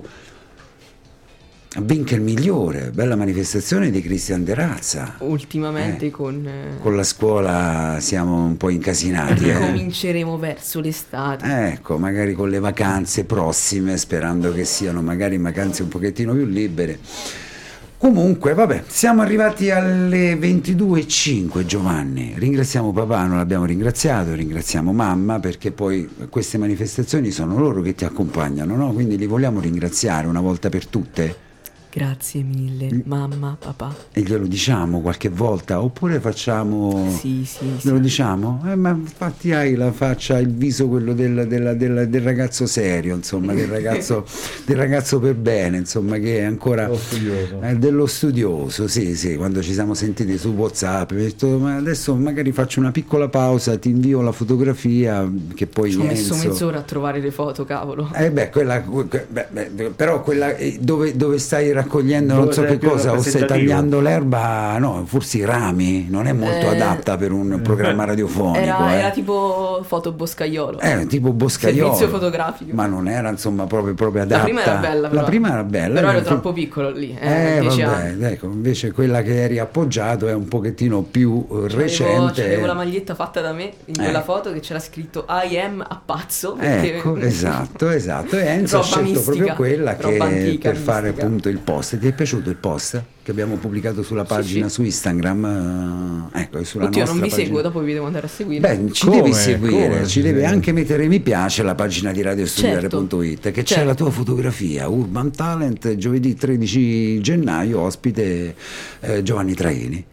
Vinca il migliore, bella manifestazione di Cristian De Razza. Ultimamente Eh. con... eh, Con la scuola siamo un po' incasinati. eh. Cominceremo verso l'estate. Ecco, magari con le vacanze prossime, sperando che siano magari vacanze un pochettino più libere. Comunque, vabbè, siamo arrivati alle 22.05 Giovanni. Ringraziamo papà, non l'abbiamo ringraziato, ringraziamo mamma perché poi queste manifestazioni sono loro che ti accompagnano, no? Quindi li vogliamo ringraziare una volta per tutte Grazie mille, mamma, papà. e glielo diciamo qualche volta oppure facciamo... Sì, sì, sì. Glielo diciamo? Eh, ma infatti hai la faccia, il viso quello del, della- della- del ragazzo serio, insomma, del ragazzo, del ragazzo per bene, insomma, che è ancora Lo studioso. eh, dello studioso, sì, sì, quando ci siamo sentiti su WhatsApp, mi ho detto, ma adesso magari faccio una piccola pausa, ti invio la fotografia che poi Ci ho messo mezz'ora a trovare le foto, cavolo. eh beh, quella, que- beh, beh, però quella eh, dove, dove stai raccogliendo non so che cosa, o stai tagliando l'erba, no, forse i rami, non è molto Eh, adatta per un programma radiofonico. Era, eh. era tipo foto boscaiolo. Eh, tipo boscaiolo. Servizio fotografico. Ma non era insomma proprio, proprio adatta. La prima era bella, però. La prima era bella. Però ero eh, troppo piccolo lì, eh, Eh, 10 vabbè, ecco, invece quella che eri appoggiato è un pochettino più eh, C'avevo, recente. c'avevo la maglietta fatta da me in quella Eh. foto che c'era scritto I am a pazzo. perché- Ecco, esatto, esatto. E Enzo ha scelto mistica, proprio quella che antica, per fare mistica. appunto il post. Ti è piaciuto il post che abbiamo pubblicato sulla pagina sì. su Instagram? eh, Ecco, sulla Oddio, non vi pagina. seguo, dopo vi devo andare a seguire. Beh, ci Come? devi seguire, Come? ci devi anche mettere mi piace alla pagina di radiostudiare.it che c'è Certo. la tua fotografia, Urban Talent, giovedì 13 gennaio, ospite eh, Giovanni Traini.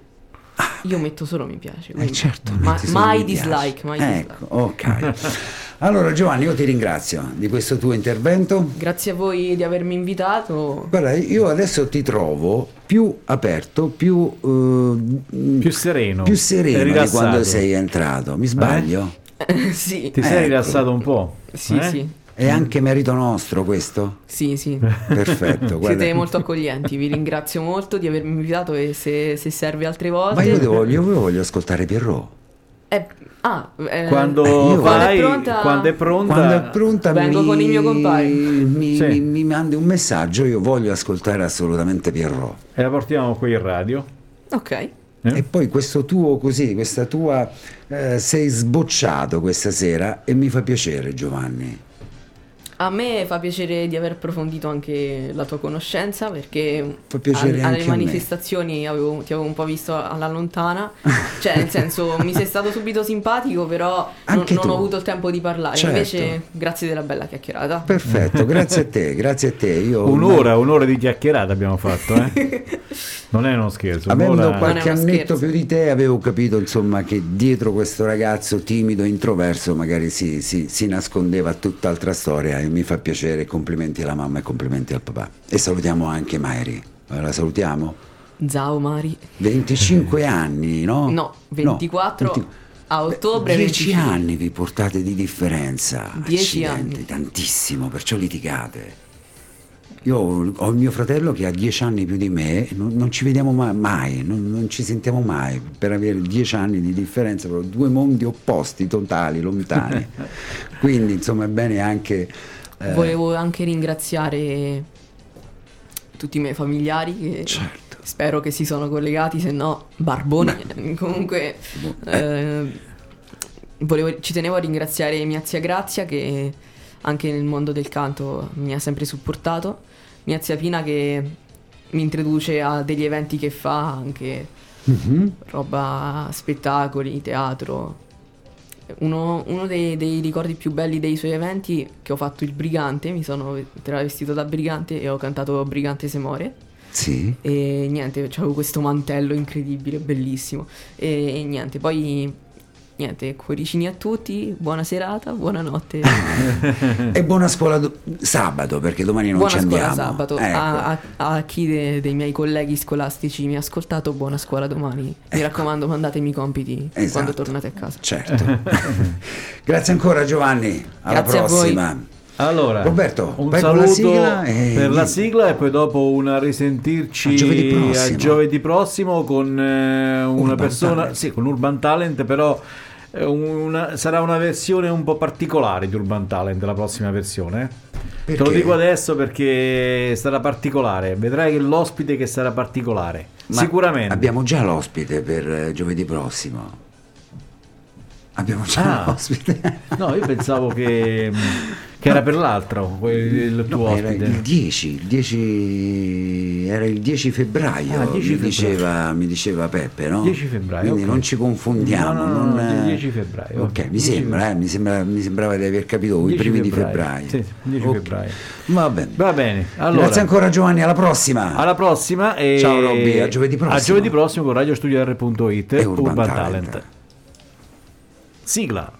Io metto solo mi piace. Eh certo, Ma- mai mi dislike, mai Ecco, dislike. ok. Allora Giovanni, io ti ringrazio di questo tuo intervento. Grazie a voi di avermi invitato. Guarda, io adesso ti trovo più aperto, più, eh, Più sereno. più sereno di quando sei entrato. Mi sbaglio? sì, Ti sei Ecco. rilassato un po'? sì, eh? sì, È anche merito nostro questo? sì, sì. Perfetto. guarda. Siete molto accoglienti, vi ringrazio molto di avermi invitato e se, se serve altre volte... Ma io, devo, io voglio ascoltare Pierrot. Eh, ah, eh, Quando, Eh, io- vai, Quando è pronta- quando è pronta, Quando è pronta Vengo mi, con il mio compare. Mi, Sì. mi- mi mandi un messaggio, io voglio ascoltare assolutamente Pierrot. e la portiamo qui in radio. Ok. Eh? E poi questo tuo così, questa tua eh, sei sbocciato questa sera e mi fa piacere Giovanni. A me fa piacere di aver approfondito anche la tua conoscenza perché Fa piacere al- anche alle a me. manifestazioni avevo- ti avevo un po' visto alla lontana, cioè nel senso mi sei stato subito simpatico però non, Anche non ho avuto il tempo di parlare, Certo. invece grazie della bella chiacchierata. Perfetto, grazie a te, grazie a te. Io Un'ora, un'ora di chiacchierata abbiamo fatto, eh? Non è uno scherzo. Avendo un'ora- qualche annetto scherzo. più di te avevo capito insomma che dietro questo ragazzo timido e introverso magari si, si- si nascondeva tutt'altra storia mi fa piacere, complimenti alla mamma e complimenti al papà. E salutiamo anche Mairi, la salutiamo? Zao Mari. 25 anni, no? No, 24 a ottobre 10 25. anni vi portate di differenza. 10 Accidenti, anni. Tantissimo, perciò litigate. Io ho il mio fratello che ha 10 anni più di me, non, non ci vediamo ma- mai, non, non ci sentiamo mai per avere 10 anni di differenza, proprio due mondi opposti, totali, lontani. Quindi insomma è bene anche... eh, Volevo anche ringraziare tutti i miei familiari che Certo. spero che si sono collegati, se no barboni. Comunque eh, volevo- ci tenevo a ringraziare mia zia Grazia che anche nel mondo del canto mi ha sempre supportato, mia zia Pina che mi introduce a degli eventi che fa anche Mhm. roba, spettacoli, teatro. Uno, uno dei, dei ricordi più belli dei suoi eventi che ho fatto il brigante, mi sono travestito da brigante e ho cantato Brigante se muore. Sì. E niente, avevo questo mantello incredibile, bellissimo. E, niente, poi niente, cuoricini a tutti, buona serata, buonanotte. E buona scuola do- sabato, perché domani non buona ci scuola andiamo. sabato. Ecco. A, a- a chi de- dei miei colleghi scolastici mi ha ascoltato, buona scuola domani. Mi Ecco. raccomando, mandatemi i compiti Esatto. quando tornate a casa. Certo. Grazie ancora Giovanni. Alla Grazie a voi. prossima. Allora, Roberto, un saluto la sigla e per la sigla e poi dopo una risentirci A giovedì prossimo. a giovedì prossimo con eh, una Urban persona, Talent. sì, con Urban Talent, però eh, una- sarà una versione un po' particolare di Urban Talent, la prossima versione. Te lo Perché? dico adesso perché sarà particolare, vedrai che l'ospite che sarà particolare, Ma sicuramente. Abbiamo già l'ospite per eh, giovedì prossimo. Abbiamo già Ah. l'ospite. No, io pensavo che, che era per l'altro, quel- il tuo No, ospite. il 10, il 10 era il 10 febbraio, Ah, 10 mi, febbraio. Diceva, mi diceva Peppe, no? 10 febbraio, Quindi ok. non ci confondiamo. No, no, no, non, no, eh, 10 febbraio, Ok, ok. mi 10 sembra, eh, mi, sembra- mi sembrava di aver capito i 10 primi di febbraio. febbraio. Sì, 10 Ok. febbraio. Va bene. Va bene, allora. Grazie ancora Giovanni, alla prossima. Alla prossima e Ciao, Robby, a giovedì prossimo. A giovedì prossimo con radiostudio.it E Urban, Urban Talent. Talent. Sigla.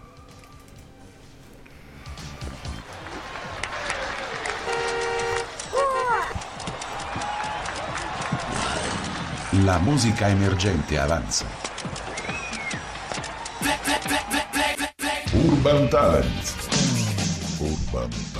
La musica emergente avanza. Urban Talent. Urban Talent.